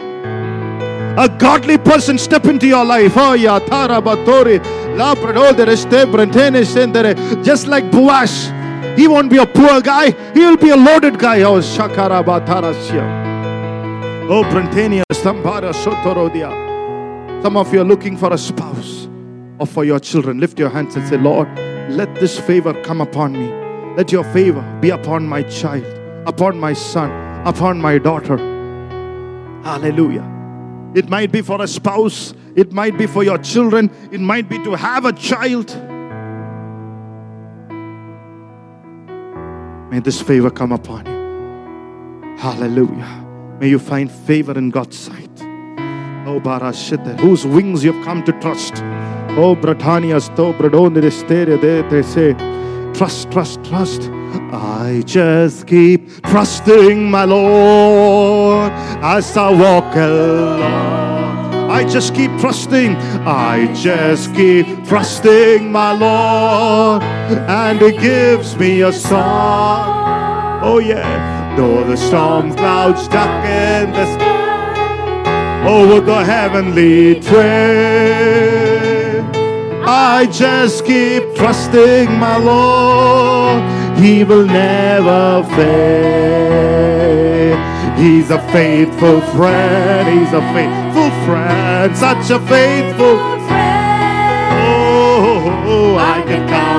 A godly person step into your life. Oh, yeah. Just like Boaz, he won't be a poor guy, he will be a loaded guy. Oh, Shakarabatarasya. Oh. Some of you are looking for a spouse or for your children. Lift your hands and say, Lord, let this favor come upon me. Let your favor be upon my child, upon my son, upon my daughter. Hallelujah. It might be for a spouse, it might be for your children, it might be to have a child. May this favor come upon you. Hallelujah. May you find favor in God's sight. Oh, Barashita, whose wings you have come to trust. Oh, Bratania, sto bradonderestere de te say, trust, trust, trust. I just keep trusting my Lord as I walk along. I just keep trusting. I just keep trusting my Lord, and He gives me a song. Oh, yeah. Though the storm clouds darken the sky oh, over the heavenly train, I just keep trusting my Lord. He will never fail. He's a faithful friend. He's a faithful friend. Such a faithful friend. Oh, I can count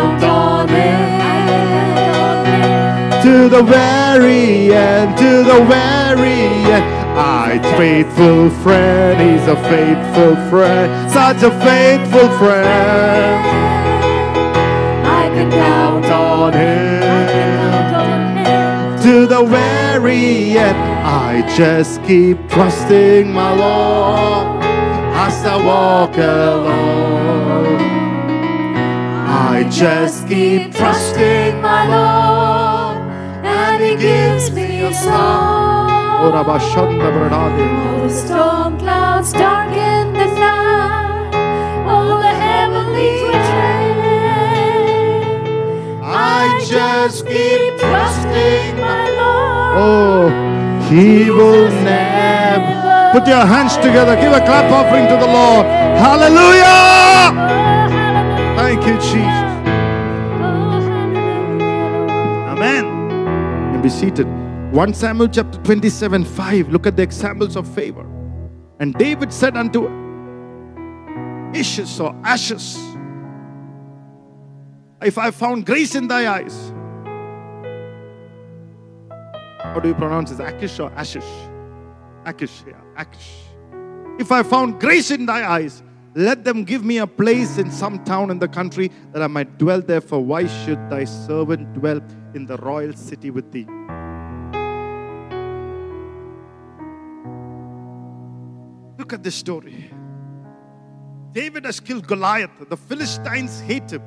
to the very end, to the very end. I faithful friend, he's a faithful friend, such a faithful friend. I can count on him can count on him. to the very end. I just keep trusting my Lord as I walk alone. I just keep trusting my Lord, He gives me a song. Ora bashanda bradade. Oh, the storm clouds darken the night. Oh, the heavenly train. I just keep trusting my Lord. Oh, he will never. Put your hands together. Give a clap offering to the Lord. Hallelujah. Be seated. 1 Samuel chapter 27 5. Look at the examples of favor. And David said unto Ashes or ashes, if I found grace in thy eyes, how do you pronounce this? Akish or Ashish? Akish, yeah, Akish. If I found grace in thy eyes, let them give me a place in some town in the country that I might dwell there. For why should thy servant dwell in the royal city with thee? Look at this story. David has killed Goliath. The Philistines hate him.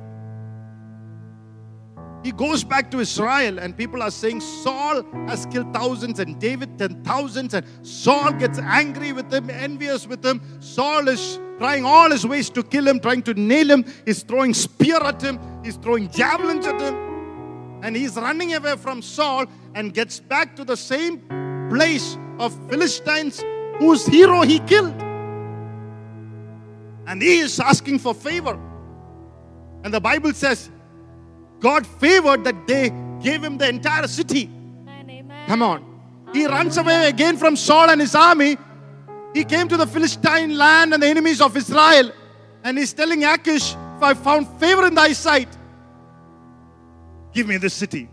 He goes back to Israel, and people are saying Saul has killed thousands and David ten thousands. And Saul gets angry with him, envious with him. Saul is trying all his ways to kill him, trying to nail him. He's throwing spear at him, he's throwing javelins at him. And he's running away from Saul and gets back to the same place of Philistines whose hero he killed. And he is asking for favor. And the Bible says God favored that they gave him the entire city. Come on. He runs away again from Saul and his army. He came to the Philistine land and the enemies of Israel. And he's telling Achish, if I found favor in thy sight, give me this city.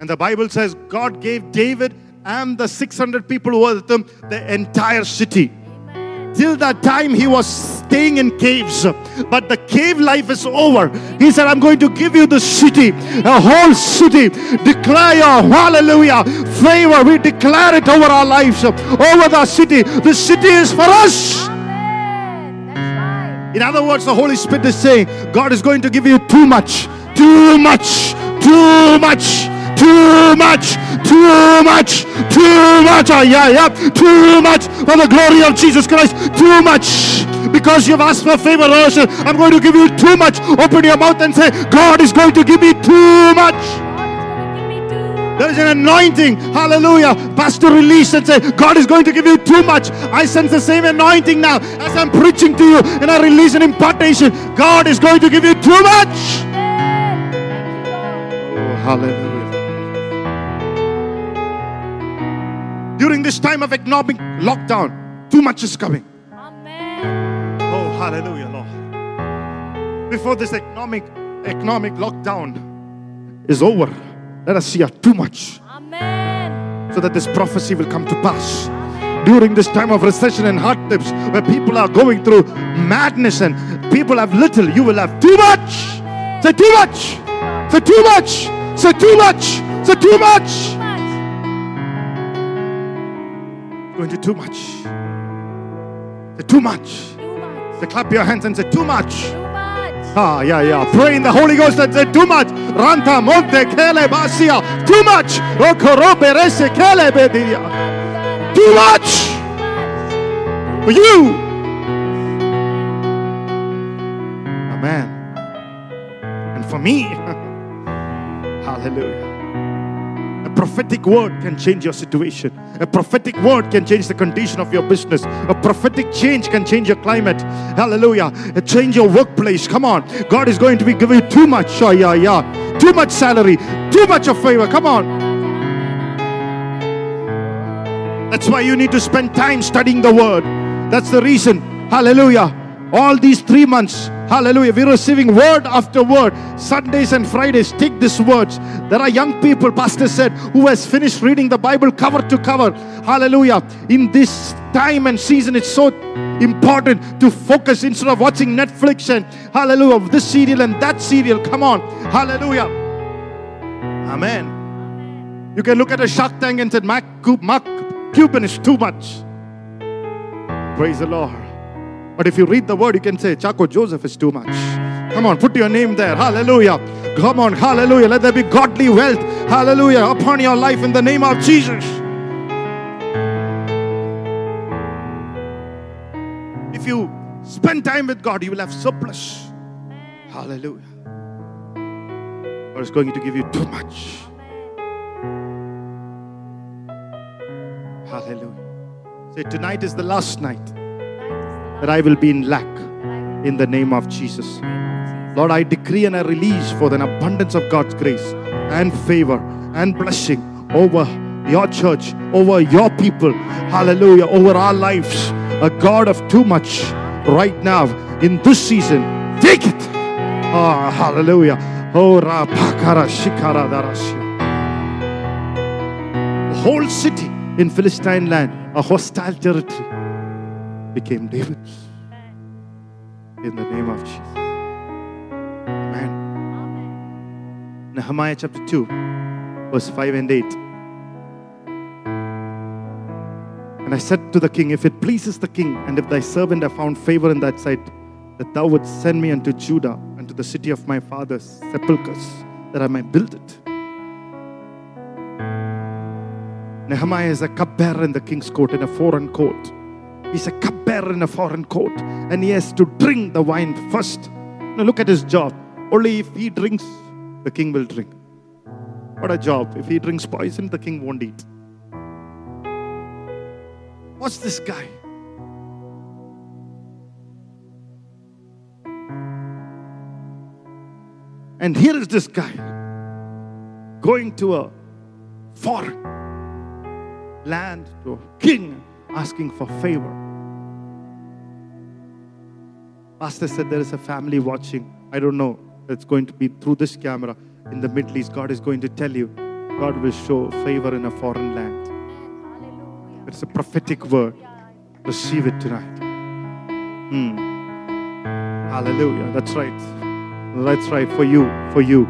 And the Bible says God gave David and the 600 people who were with him the entire city. Till that time, he was staying in caves. But the cave life is over. He said, I'm going to give you the city, a whole city. Declare your hallelujah, favor. We declare it over our lives, over the city. The city is for us. Amen. That's right. In other words, the Holy Spirit is saying, God is going to give you too much, too much, too much, too much, too much, too much. Ah, yeah, yeah, too much for the glory of Jesus Christ. Too much. Because you've asked for favor, I'm going to give you too much. Open your mouth and say, God is going to give me too much. There is an anointing. Hallelujah. Pastor release and say, God is going to give you too much. I sense the same anointing now as I'm preaching to you and I release an impartation. God is going to give you too much. Hallelujah. During this time of economic lockdown, too much is coming. Amen. Oh, hallelujah, Lord. Before this economic economic lockdown is over, let us see a too much Amen. so that this prophecy will come to pass. During this time of recession and hardships, where people are going through madness and people have little, you will have too much. Say too much. Say too much. Say too much. Say too much. Going to too much. Say too much. Say clap your hands and say too much. Ah, yeah, yeah. Pray in the Holy Ghost and say too much. Ranta monte kele basia. Too much. Too much for you. Amen. And for me, hallelujah. A prophetic word can change your situation. A prophetic word can change the condition of your business. A prophetic change can change your climate. Hallelujah. Change your workplace. Come on. God is going to be giving you too much. Oh, yeah, yeah. Too much salary. Too much of favor. Come on. That's why you need to spend time studying the word. That's the reason. Hallelujah. All these three months, Hallelujah. We're receiving word after word. Sundays and Fridays, take these words. There are young people, Pastor said, who has finished reading the Bible cover to cover. Hallelujah. In this time and season, it's so important to focus instead of watching Netflix and hallelujah, this serial and that serial. Come on. Hallelujah. Amen. You can look at a Shark Tank and say, Mark, Mark Cuban is too much. Praise the Lord. But if you read the word, you can say, Chaco Joseph is too much. Come on, put your name there. Hallelujah. Come on, hallelujah. Let there be godly wealth. Hallelujah. Upon your life in the name of Jesus. If you spend time with God, you will have surplus. Hallelujah. God is going to give you too much. Hallelujah. Say, tonight is the last night that I will be in lack in the name of Jesus. Lord, I decree and I release for an abundance of God's grace and favor and blessing over your church, over your people. Hallelujah. Over our lives. A God of too much right now in this season. Take it. Ah, hallelujah. Oh, rapakara shikara darashya. The whole city in Philistine land, a hostile territory, became David's. In the name of Jesus. Amen. Nehemiah chapter 2, verse 5 and 8. And I said to the king, If it pleases the king, and if thy servant have found favor in that sight, that thou wouldst send me unto Judah and to the city of my fathers, sepulchres, that I might build it. Nehemiah is a cupbearer in the king's court, in a foreign court. He's a cupbearer in a foreign court, and he has to drink the wine first. Now look at his job. Only if he drinks, the king will drink. What a job. If he drinks poison, the king won't eat. What's this guy? And here is this guy going to a foreign land, to a king, asking for favor. Pastor said there is a family watching. I don't know. It's going to be through this camera in the Middle East. God is going to tell you, God will show favor in a foreign land. It's a prophetic word. Receive it tonight. Hmm. Hallelujah. That's right. That's right. For you. For you.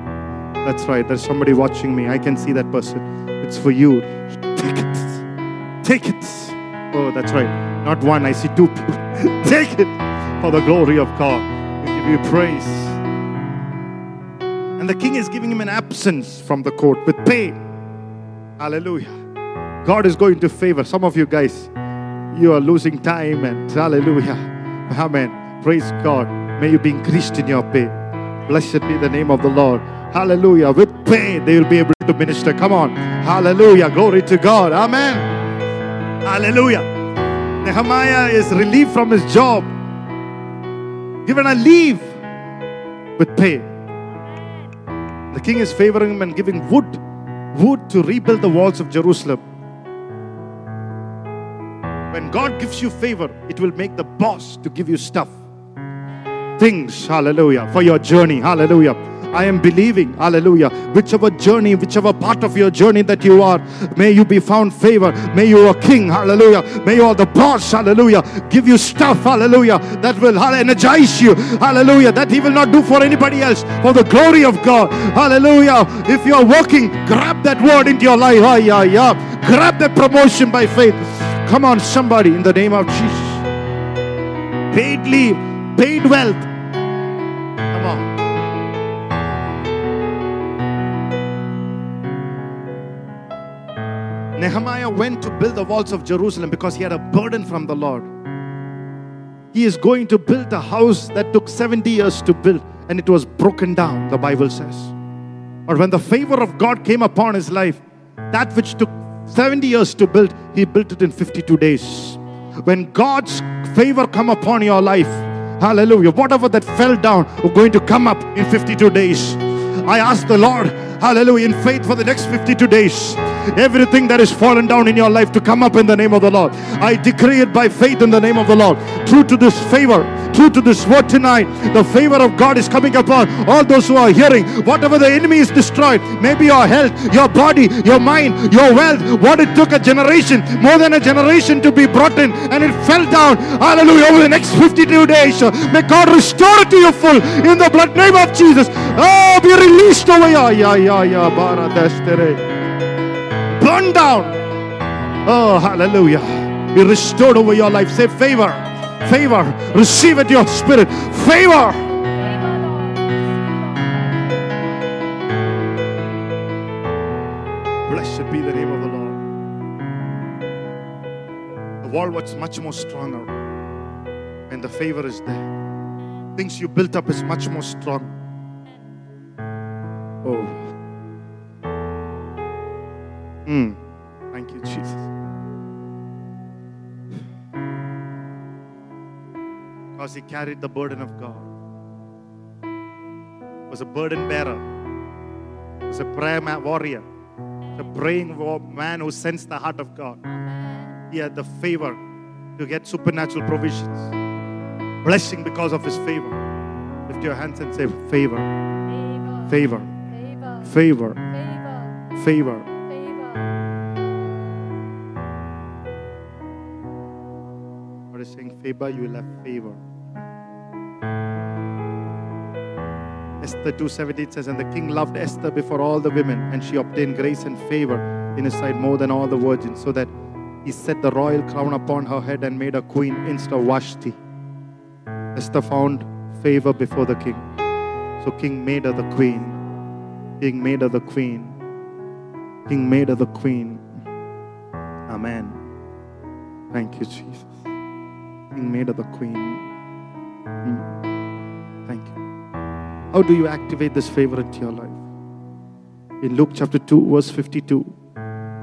That's right. There's somebody watching me. I can see that person. It's for you. Take it. Take it. Oh, that's right. Not one. I see two people. <laughs> Take it for the glory of God. We give you praise. And the king is giving him an absence from the court with pay. Hallelujah. God is going to favor some of you guys. You are losing time and hallelujah. Amen. Praise God. May you be increased in your pay. Blessed be the name of the Lord. Hallelujah. With pay, they will be able to minister. Come on. Hallelujah. Glory to God. Amen. Hallelujah. Nehemiah is relieved from his job, given a leave with pay. The king is favoring him and giving wood, wood to rebuild the walls of Jerusalem. When God gives you favor, it will make the boss to give you stuff. Things, hallelujah, for your journey, hallelujah. I am believing, hallelujah. Whichever journey, whichever part of your journey that you are, may you be found favor. May you a king, hallelujah. May you the boss, hallelujah. Give you stuff, hallelujah, that will energize you, hallelujah. That He will not do for anybody else, for the glory of God, hallelujah. If you are working, grab that word into your life, ah, yeah, yeah. Grab that promotion by faith. Come on, somebody, in the name of Jesus. Paid leave, paid wealth. Nehemiah went to build the walls of Jerusalem because he had a burden from the Lord. He is going to build a house that took 70 years to build and it was broken down, the Bible says. But when the favor of God came upon his life, that which took 70 years to build, he built it in 52 days. When God's favor come upon your life, hallelujah, whatever that fell down are going to come up in 52 days. I ask the Lord, hallelujah, in faith for the next 52 days everything that is fallen down in your life to come up in the name of the Lord. I decree it by faith in the name of the Lord. True to this favor, true to this word tonight, the favor of God is coming upon all those who are hearing. Whatever the enemy is destroyed, maybe your health, your body, your mind, your wealth, what it took a generation, more than a generation to be brought in, and it fell down. Hallelujah. Over the next 52 days, uh, may God restore it to you full in the blood name of Jesus. Oh, be released over here. Yeah, yeah, yeah. Bara destere. Burn down. Oh, hallelujah. Be restored over your life. Say favor. Favor. Receive it, your spirit. Favor. Blessed be the name of the Lord. The wall was much more stronger when the favor is there. Things you built up is much more strong. Oh. Hmm. Thank you, Jesus. Because he carried the burden of God. Was a burden bearer. Was a prayer warrior. The praying man who sensed the heart of God. He had the favor to get supernatural provisions. Blessing because of his favor. Lift your hands and say, favor, favor, favor, favor. God favor, you will have favor. Esther 2:17 says, And the king loved Esther before all the women, and she obtained grace and favor in his sight more than all the virgins, so that he set the royal crown upon her head and made her queen instead of Vashti. Esther found favor before the king. So king made her the queen. King made her the queen. King made her the queen. Amen. Thank you, Jesus. King made of the queen. Mm. Thank you. How do you activate this favor into your life? In Luke chapter 2, verse 52.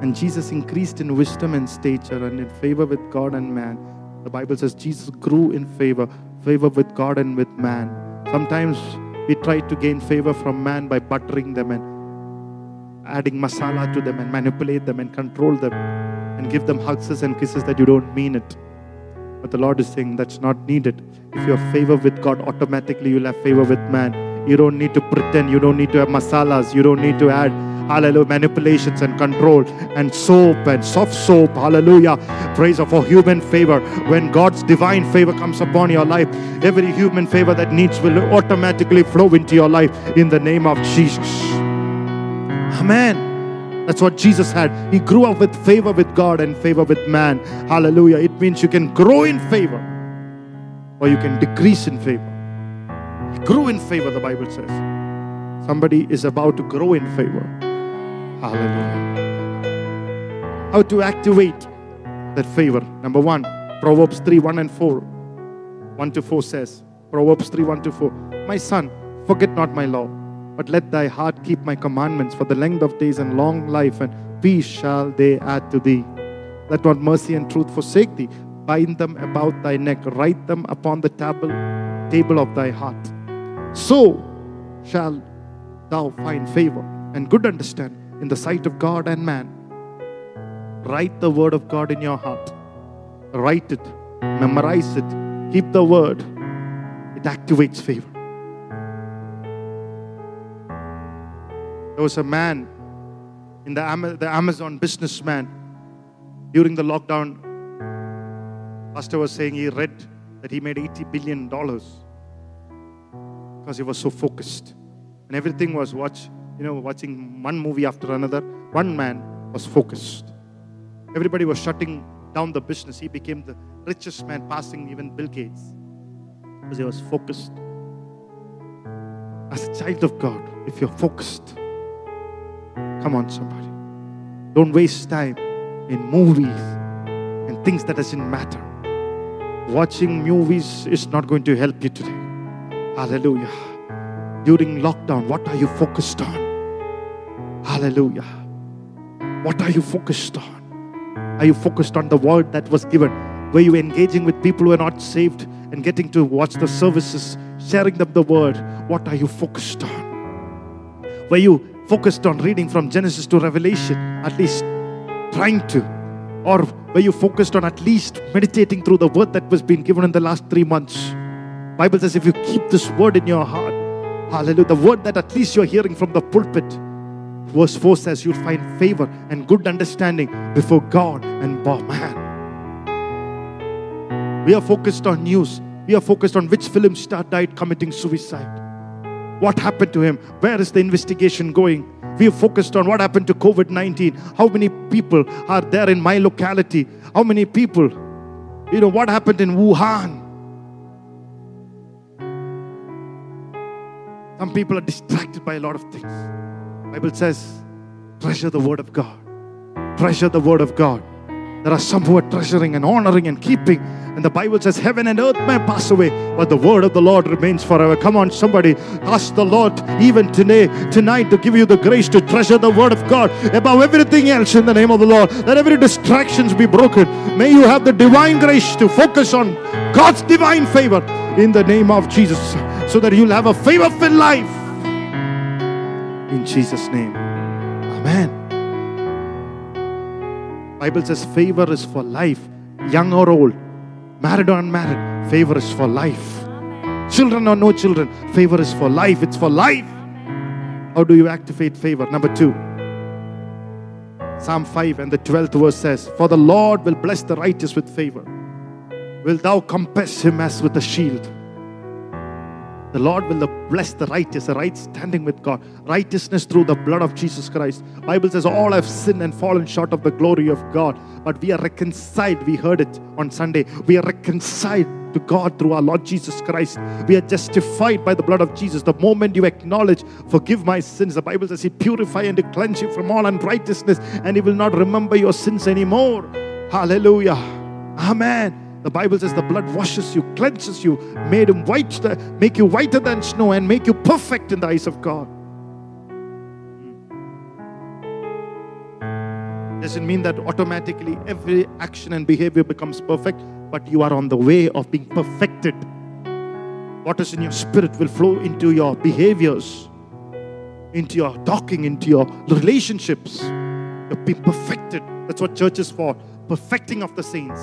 And Jesus increased in wisdom and stature and in favor with God and man. The Bible says Jesus grew in favor, favor with God and with man. Sometimes we try to gain favor from man by buttering them and adding masala to them and manipulate them and control them and give them hugs and kisses that you don't mean it. But the Lord is saying that's not needed. If you have favor with God, automatically you'll have favor with man. You don't need to pretend. You don't need to have masalas. You don't need to add, hallelujah, manipulations and control and soap and soft soap. Hallelujah. Praise for human favor. When God's divine favor comes upon your life, every human favor that needs will automatically flow into your life in the name of Jesus. Amen. That's what Jesus had. He grew up with favor with God and favor with man. Hallelujah. It means you can grow in favor or you can decrease in favor. He grew in favor, the Bible says. Somebody is about to grow in favor. Hallelujah. How to activate that favor? Number one, Proverbs 3 1 and 4. 1 to 4 says, Proverbs 3 1 to 4. My son, forget not my law, but let thy heart keep my commandments, for the length of days and long life and peace shall they add to thee. Let not mercy and truth forsake thee. Bind them about thy neck, write them upon the table, table of thy heart. So shall thou find favor and good understanding in the sight of God and man. Write the word of God in your heart. Write it, memorize it, keep the word. It activates favor. There was a man in the, Ama- the Amazon businessman during the lockdown. Pastor was saying he read that he made 80 billion dollars because he was so focused. And everything was watch, you know, watching one movie after another. One man was focused. Everybody was shutting down the business. He became the richest man, passing even Bill Gates. Because he was focused. As a child of God, if you're focused, come on, somebody. Don't waste time in movies and things that doesn't matter. Watching movies is not going to help you today. Hallelujah. During lockdown, what are you focused on? Hallelujah. What are you focused on? Are you focused on the word that was given? Were you engaging with people who are not saved and getting to watch the services, sharing them the word? What are you focused on? Were you focused on reading from Genesis to Revelation at least trying to? Or were you focused on at least meditating through the word that was being given in the last three months? Bible says if you keep this word in your heart, hallelujah, the word that at least you're hearing from the pulpit, verse 4 says you'll find favor and good understanding before God and. Man, we are focused on news. We are focused on which film star died committing suicide. What happened to him? Where is the investigation going? We are focused on what happened to COVID 19. How many people are there in my locality? How many people? You know, what happened in Wuhan? Some people are distracted by a lot of things. Bible says, treasure the word of God. Treasure the word of God. There are some who are treasuring and honoring and keeping. And the Bible says, Heaven and earth may pass away, but the word of the Lord remains forever. Come on, somebody, ask the Lord even today, tonight, to give you the grace to treasure the word of God above everything else in the name of the Lord. Let every distractions be broken. May you have the divine grace to focus on God's divine favor in the name of Jesus, so that you'll have a favor-filled life. In Jesus' name. Amen. Bible says favor is for life, young or old, married or unmarried. Favor is for life. Children or no children, favor is for life. It's for life. How do you activate favor? Number two. Psalm 5 and the 12th verse says, For the Lord will bless the righteous with favor. Will thou compass him as with a shield? The Lord will bless the righteous, the right standing with God, righteousness through the blood of Jesus Christ. Bible says all have sinned and fallen short of the glory of God, but we are reconciled. We heard it on Sunday. We are reconciled to God through our Lord Jesus Christ. We are justified by the blood of Jesus. The moment you acknowledge, forgive my sins, the Bible says He purify and cleanse you from all unrighteousness, and He will not remember your sins anymore. Hallelujah. Amen. The Bible says the blood washes you, cleanses you, made him white, make you whiter than snow, and make you perfect in the eyes of God. Doesn't mean that automatically every action and behavior becomes perfect, but you are on the way of being perfected. What is in your spirit will flow into your behaviors, into your talking, into your relationships. You're being perfected. That's what church is for perfecting of the saints.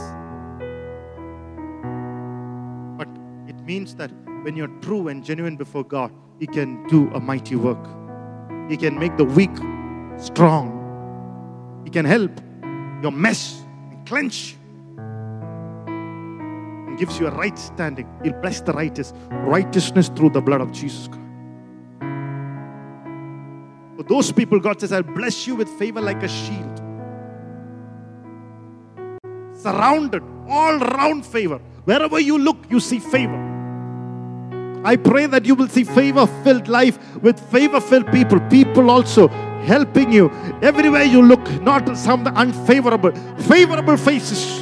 Means that when you're true and genuine before God, He can do a mighty work. He can make the weak strong. He can help your mess and clench and gives you a right standing. He'll bless the righteous, righteousness through the blood of Jesus Christ. For those people, God says, I'll bless you with favor like a shield. Surrounded, all round favor. Wherever you look, you see favor. I pray that you will see favor filled life with favor filled people, people also helping you everywhere you look, not some unfavorable, favorable faces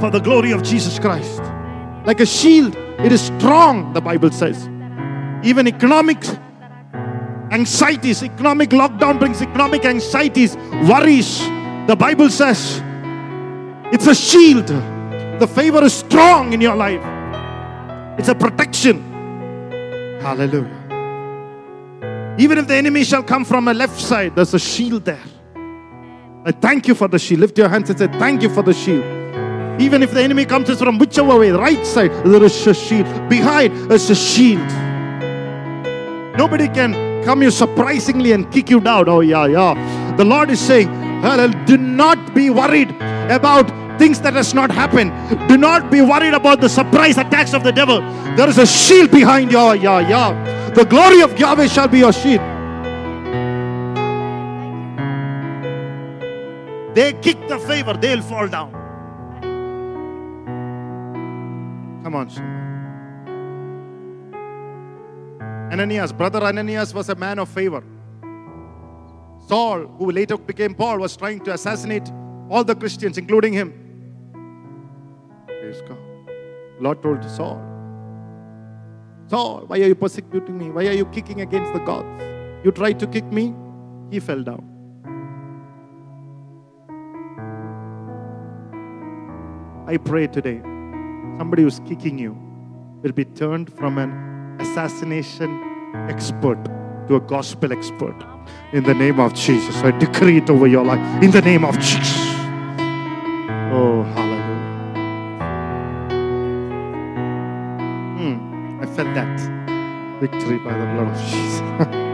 for the glory of Jesus Christ. Like a shield, it is strong, the Bible says. Even economic anxieties, economic lockdown brings economic anxieties, worries. The Bible says it's a shield. The favor is strong in your life. It's a protection. Hallelujah. Even if the enemy shall come from a left side, there's a shield there. I thank you for the shield. Lift your hands and say, Thank you for the shield. Even if the enemy comes from whichever way, right side, there is a shield. Behind, there's a shield. Nobody can come you surprisingly and kick you down. Oh, yeah, yeah. The Lord is saying, do not be worried about things that has not happened. Do not be worried about the surprise attacks of the devil. There is a shield behind you. Yeah. The glory of Yahweh shall be your shield. They kick the favor, they'll fall down. Come on, son. Ananias, brother Ananias was a man of favor. Saul, who later became Paul, was trying to assassinate all the Christians, including him. Praise God. Lord told Saul, Saul, why are you persecuting me? Why are you kicking against the gods? You tried to kick me, he fell down. I pray today, somebody who's kicking you will be turned from an assassination expert to a gospel expert. In the name of Jesus, I decree it over your life. In the name of Jesus. Oh, hallelujah. Hmm, I felt that victory by the blood of Jesus. <laughs>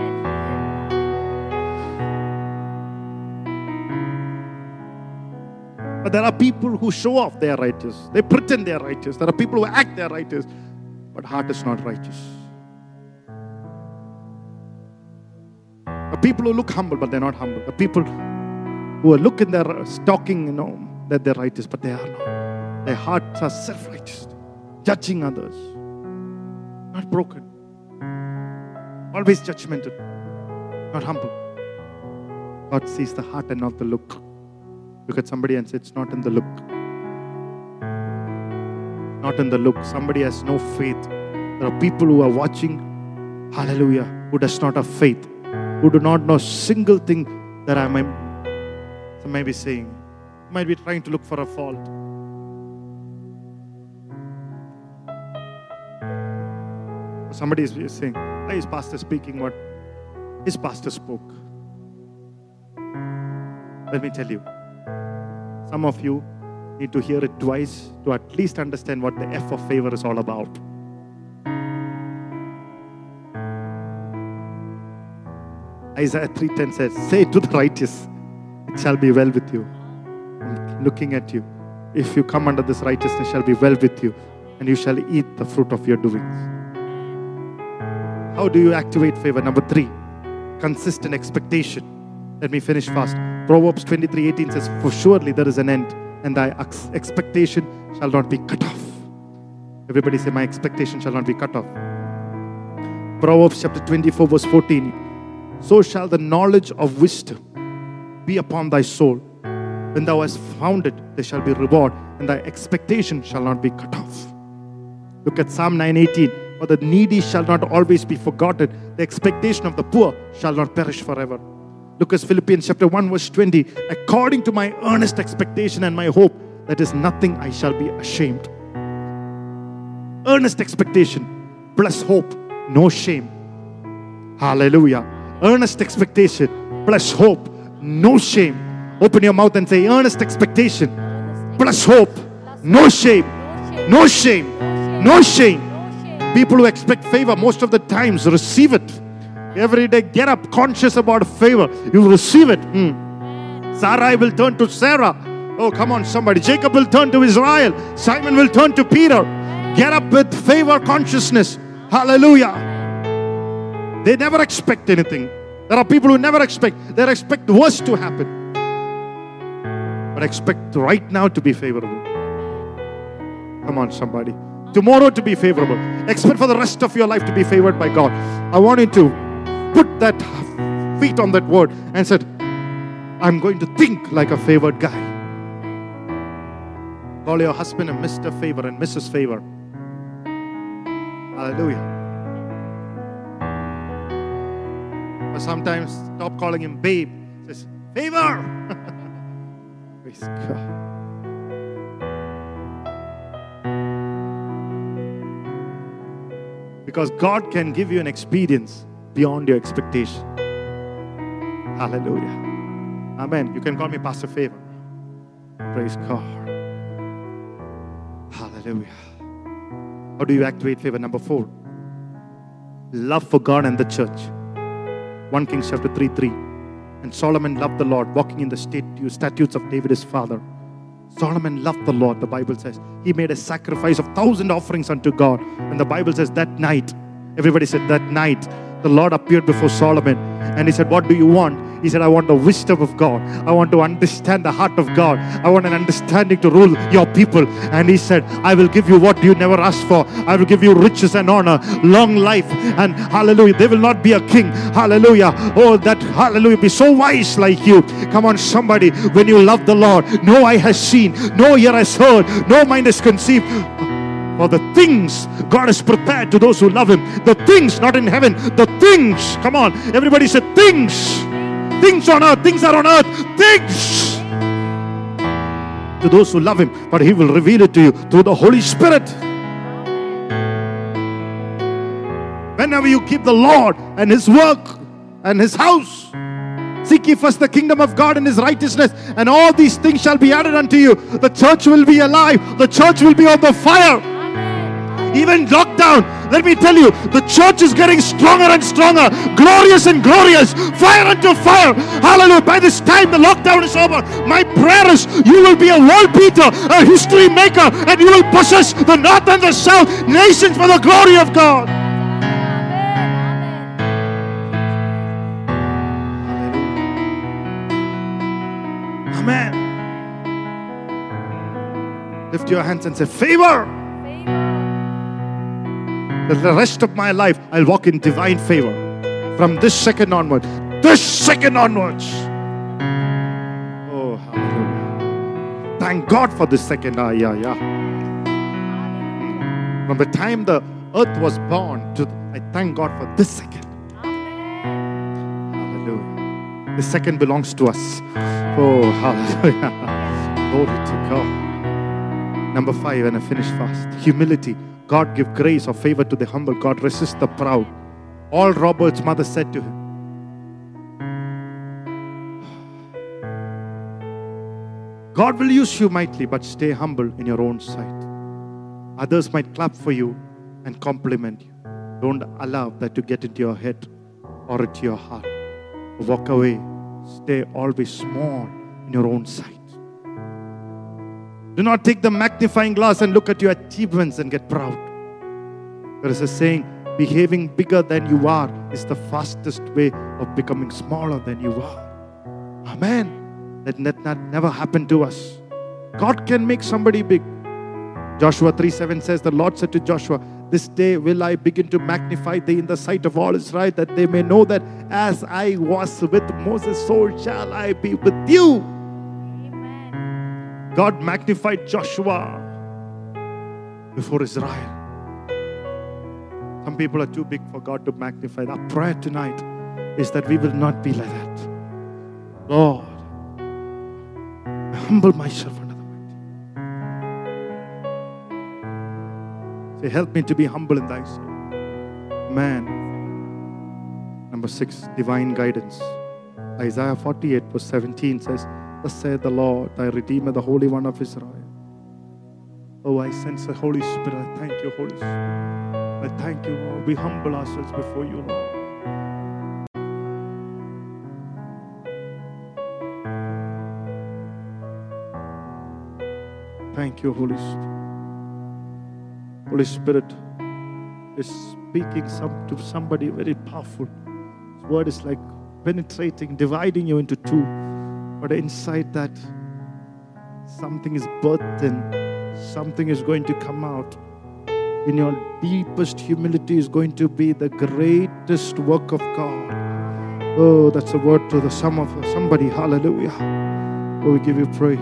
But there are people who show off they are righteous. They pretend they are righteous. There are people who act they are righteous, but heart is not righteous. The people who look humble, but they're not humble. The people who are looking their talking, you know, that they're righteous, but they are not. Their hearts are self-righteous, judging others, not broken, always judgmental, not humble. God sees the heart and not the look. Look at somebody and say, It's not in the look. Not in the look. Somebody has no faith. There are people who are watching, hallelujah, who does not have faith, who do not know single thing that I might be saying. Might be trying to look for a fault. Somebody is saying, Why is pastor speaking what his pastor spoke? Let me tell you, some of you need to hear it twice to at least understand what the F of favor is all about. Isaiah 3:10 says, Say to the righteous, it shall be well with you. I'm looking at you. If you come under this righteousness, shall be well with you, and you shall eat the fruit of your doings. How do you activate favor? Number three, consistent expectation. Let me finish fast. Proverbs 23:18 says, For surely there is an end, and thy expectation shall not be cut off. Everybody say, My expectation shall not be cut off. Proverbs chapter 24, verse 14. So shall the knowledge of wisdom be upon thy soul. When thou hast found it, there shall be reward, and thy expectation shall not be cut off. Look at Psalm 918. For the needy shall not always be forgotten, the expectation of the poor shall not perish forever. Look at Philippians chapter 1, verse 20. According to my earnest expectation and my hope, that is nothing I shall be ashamed. Earnest expectation plus hope, no shame. Hallelujah. Earnest expectation plus hope, no shame. Open your mouth and say, earnest expectation plus hope, no shame, no shame, no shame. People who expect favor most of the times receive it. Every day, get up conscious about favor. You receive it. Hmm. Sarai will turn to Sarah. Oh, come on, somebody. Jacob will turn to Israel. Simon will turn to Peter. Get up with favor consciousness. Hallelujah. They never expect anything. There are people who never expect. They expect the worst to happen. But expect right now to be favorable. Come on, somebody. Tomorrow to be favorable. Expect for the rest of your life to be favored by God. I want you to put that feet on that word and said, I'm going to think like a favored guy. Call your husband a Mr. Favor and Mrs. Favor. Hallelujah. Or sometimes stop calling him babe. Says, favor. <laughs> Praise God. Because God can give you an experience beyond your expectation. Hallelujah. Amen. You can call me Pastor Favor. Praise God. Hallelujah. How do you activate favor? Number four, love for God and the church. 1 Kings chapter 3 3. And Solomon loved the Lord, walking in the statutes of David his father. Solomon loved the Lord, the Bible says. He made a sacrifice of thousand offerings unto God. And the Bible says that night, everybody said that night, the Lord appeared before Solomon and he said, What do you want? He said, I want the wisdom of God. I want to understand the heart of God. I want an understanding to rule your people. And he said, I will give you what you never asked for. I will give you riches and honor, long life. And hallelujah, there will not be a king. Hallelujah. Oh, that hallelujah be so wise like you. Come on, somebody. When you love the Lord, no eye has seen, no ear has heard, no mind has conceived for the things God has prepared to those who love Him. The things not in heaven, the things. Come on, everybody said things. Things on earth, things are on earth, things to those who love Him. But He will reveal it to you through the Holy Spirit. Whenever you keep the Lord and His work and his house. Seek ye first the kingdom of God and his righteousness, and all these things shall be added unto you. The church will be alive, the church will be on the fire. Amen. Even lockdown, let me tell you, the church is getting stronger and stronger, glorious and glorious, fire unto fire. Hallelujah. By this time, the lockdown is over. My prayer is you will be a world beater, a history maker, and you will possess the north and the south nations for the glory of God. Amen. Amen. Lift your hands and say, Favor. That the rest of my life I'll walk in divine favor from this second onward. This second onwards. Oh, hallelujah. Thank God for this second. Ah, yeah, yeah. From the time the earth was born to, I thank God for this second. Hallelujah. This second belongs to us. Oh, <laughs> hallelujah. Glory to God. Number five, and I finish fast. Humility. God give grace or favor to the humble. God resist the proud. Oral Roberts' mother said to him. God will use you mightily, but stay humble in your own sight. Others might clap for you and compliment you. Don't allow that to get into your head or into your heart. Walk away. Stay always small in your own sight. Do not take the magnifying glass and look at your achievements and get proud. There is a saying behaving bigger than you are is the fastest way of becoming smaller than you are. Amen. Let that not never happen to us. God can make somebody big. Joshua 3 7 says, The Lord said to Joshua, This day will I begin to magnify thee in the sight of all Israel, that they may know that as I was with Moses, so shall I be with you. God magnified Joshua before Israel. Some people are too big for God to magnify. Our prayer tonight is that we will not be like that. Lord, I humble myself under the mighty. Say, help me to be humble in thy sight. Man. Number six, divine guidance. Isaiah 48, verse 17 says, Thus saith the Lord, thy Redeemer, the Holy One of Israel. Oh, I sense the Holy Spirit. I thank you, Holy Spirit. I thank you, Lord. We humble ourselves before you, Lord. Thank you, Holy Spirit. Holy Spirit is speaking some, to somebody very powerful. His word is like penetrating, dividing you into two. But inside that, something is birthed in, something is going to come out. In your deepest humility is going to be the greatest work of God. Oh, that's a word to the sum of somebody. Hallelujah. Oh, we give you praise.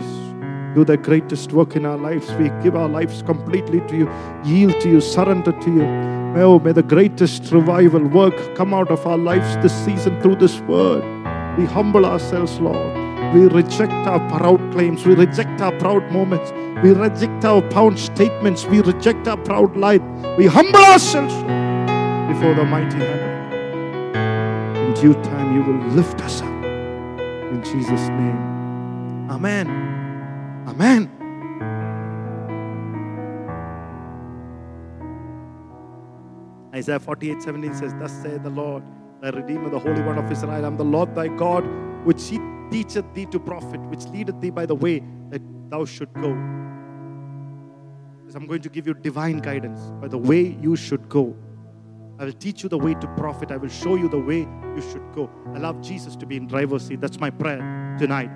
Do the greatest work in our lives. We give our lives completely to you, yield to you, surrender to you. Oh, may the greatest revival work come out of our lives this season through this word. We humble ourselves, Lord. We reject our proud claims. We reject our proud moments. We reject our proud statements. We reject our proud life. We humble ourselves before the mighty hand. In due time, you will lift us up. In Jesus' name. Amen. Amen. Isaiah 48 17 says, Thus saith the Lord, thy Redeemer, the Holy One of Israel. I am the Lord thy God, which he teacheth thee to profit, which leadeth thee by the way that thou should go. I'm going to give you divine guidance by the way you should go. I will teach you the way to profit. I will show you the way you should go. Love Jesus to be in driver's seat. That's my prayer tonight.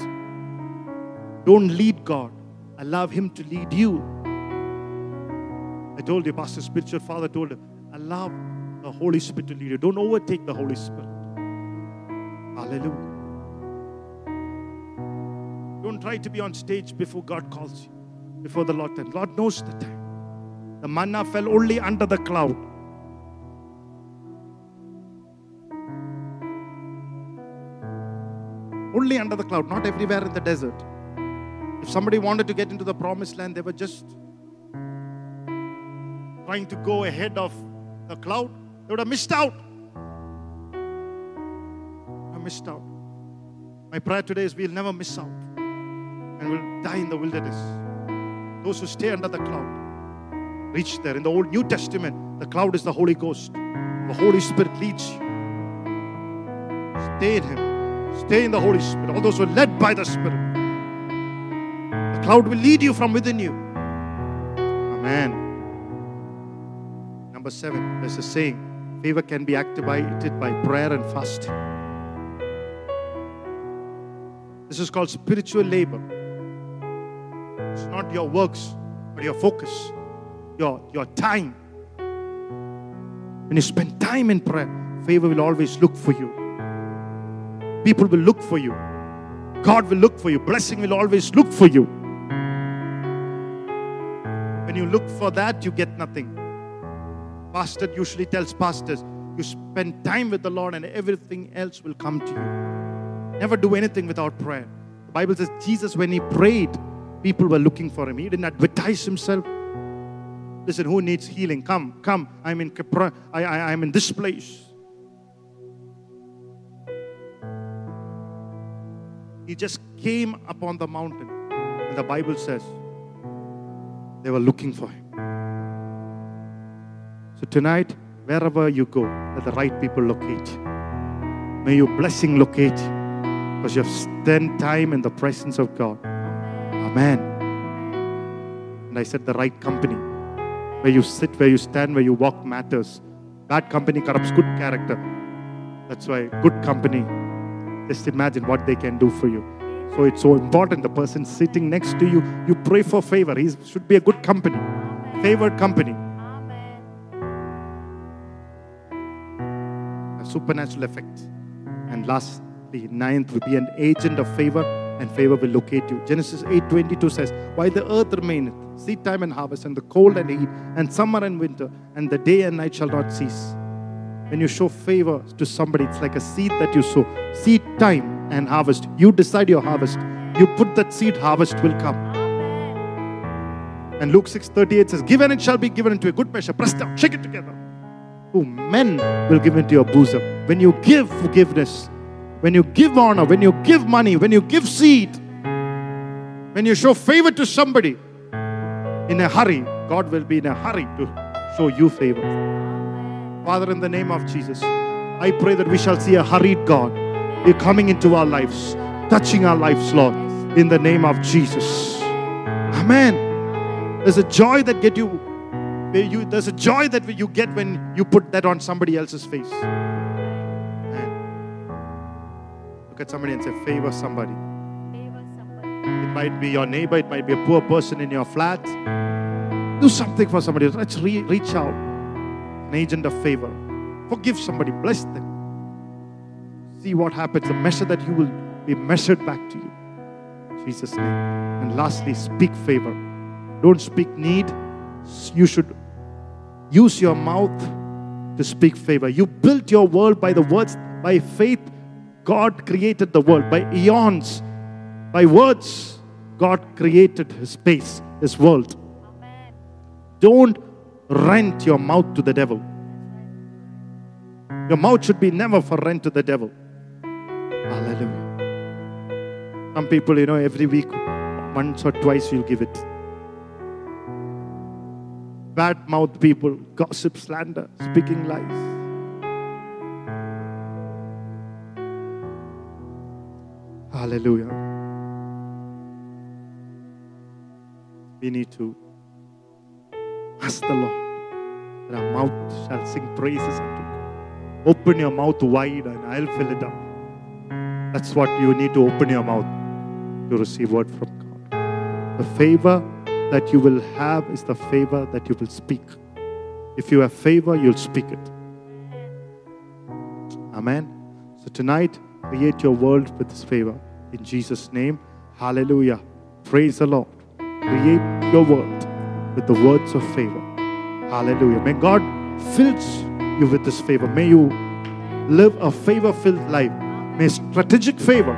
Don't lead God. Allow Him to lead you. I told you, Pastor Spiritual Father told him, allow the Holy Spirit to lead you. Don't overtake the Holy Spirit. Hallelujah. Don't try to be on stage before God calls you, before the Lord time. Lord knows the time. The manna fell only under the cloud. Only under the cloud, not everywhere in the desert. If somebody wanted to get into the promised land, they were just trying to go ahead of the cloud, they would have missed out. I missed out. My prayer today is we'll never miss out and we'll die in the wilderness. Those who stay under the cloud reach there. In the Old New Testament, the cloud is the Holy Ghost. The Holy Spirit leads you. Stay in Him. Stay in the Holy Spirit. All those who are led by the Spirit. The cloud will lead you from within you. Amen. Number seven, there's a saying favor can be activated by prayer and fasting. This is called spiritual labor. It's not your works, but your focus, your, your time. When you spend time in prayer, favor will always look for you. People will look for you. God will look for you. Blessing will always look for you. When you look for that, you get nothing. Pastor usually tells pastors, you spend time with the Lord and everything else will come to you. Never do anything without prayer. The Bible says Jesus, when he prayed, people were looking for him. He didn't advertise himself. Listen, who needs healing? Come, come. I'm in Capra- I, I, I'm in this place. He just came upon the mountain. And the Bible says they were looking for him. So tonight, wherever you go, let the right people locate. May your blessing locate because you have spent time in the presence of God. Amen. And I said the right company. Where you sit, where you stand, where you walk matters. Bad company corrupts good character. That's why good company, just imagine what they can do for you. So it's so important. The person sitting next to you, you pray for favor. He should be a good company, favored company. A supernatural effect. And lastly, ninth will be an agent of favor, and favor will locate you. Genesis 8:22 says, Why the earth remaineth, seed time and harvest, and the cold and heat, and summer and winter, and the day and night shall not cease. When you show favor to somebody, it's like a seed that you sow. Seed time and harvest. You decide your harvest. You put that seed, harvest will come. And Luke 6:38 says, Give and it shall be given into a good measure. Press down, shake it together. Who men will give into your bosom. When you give forgiveness, when you give honor, when you give money, when you give seed, when you show favor to somebody in a hurry, God will be in a hurry to show you favor. Father, in the name of Jesus, I pray that we shall see a hurried God. You're coming into our lives, touching our lives, Lord, in the name of Jesus. Amen. There's a joy that get you, you there's a joy that you get when you put that on somebody else's face. At somebody and say, favor somebody. It might be your neighbor, it might be a poor person in your flat. Do something for somebody. Let's re- reach out. An agent of favor. Forgive somebody, bless them. See what happens. The measure that you will be measured back to you. In Jesus' name. And lastly, speak favor. Don't speak need. You should use your mouth to speak favor. You built your world by the words, by faith. God created the world by eons. By words, God created His space, His world. Don't rent your mouth to the devil. Your mouth should be never for rent to the devil. Hallelujah. Some people, you know, every week, once or twice, you'll give it. Bad mouth people, gossip, slander, speaking lies. Hallelujah. We need to ask the Lord that our mouth shall sing praises unto God. Open your mouth wide and I'll fill it up. That's what you need to open your mouth to receive word from God. The favor that you will have is the favor that you will speak. If you have favor, you'll speak it. Amen. So tonight, create your world with this favor. In Jesus' name, hallelujah. Praise the Lord. Create your world with the words of favor. Hallelujah. May God fill you with this favor. May you live a favor filled life. May strategic favor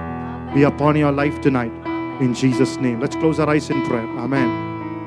be upon your life tonight. In Jesus' name. Let's close our eyes in prayer. Amen.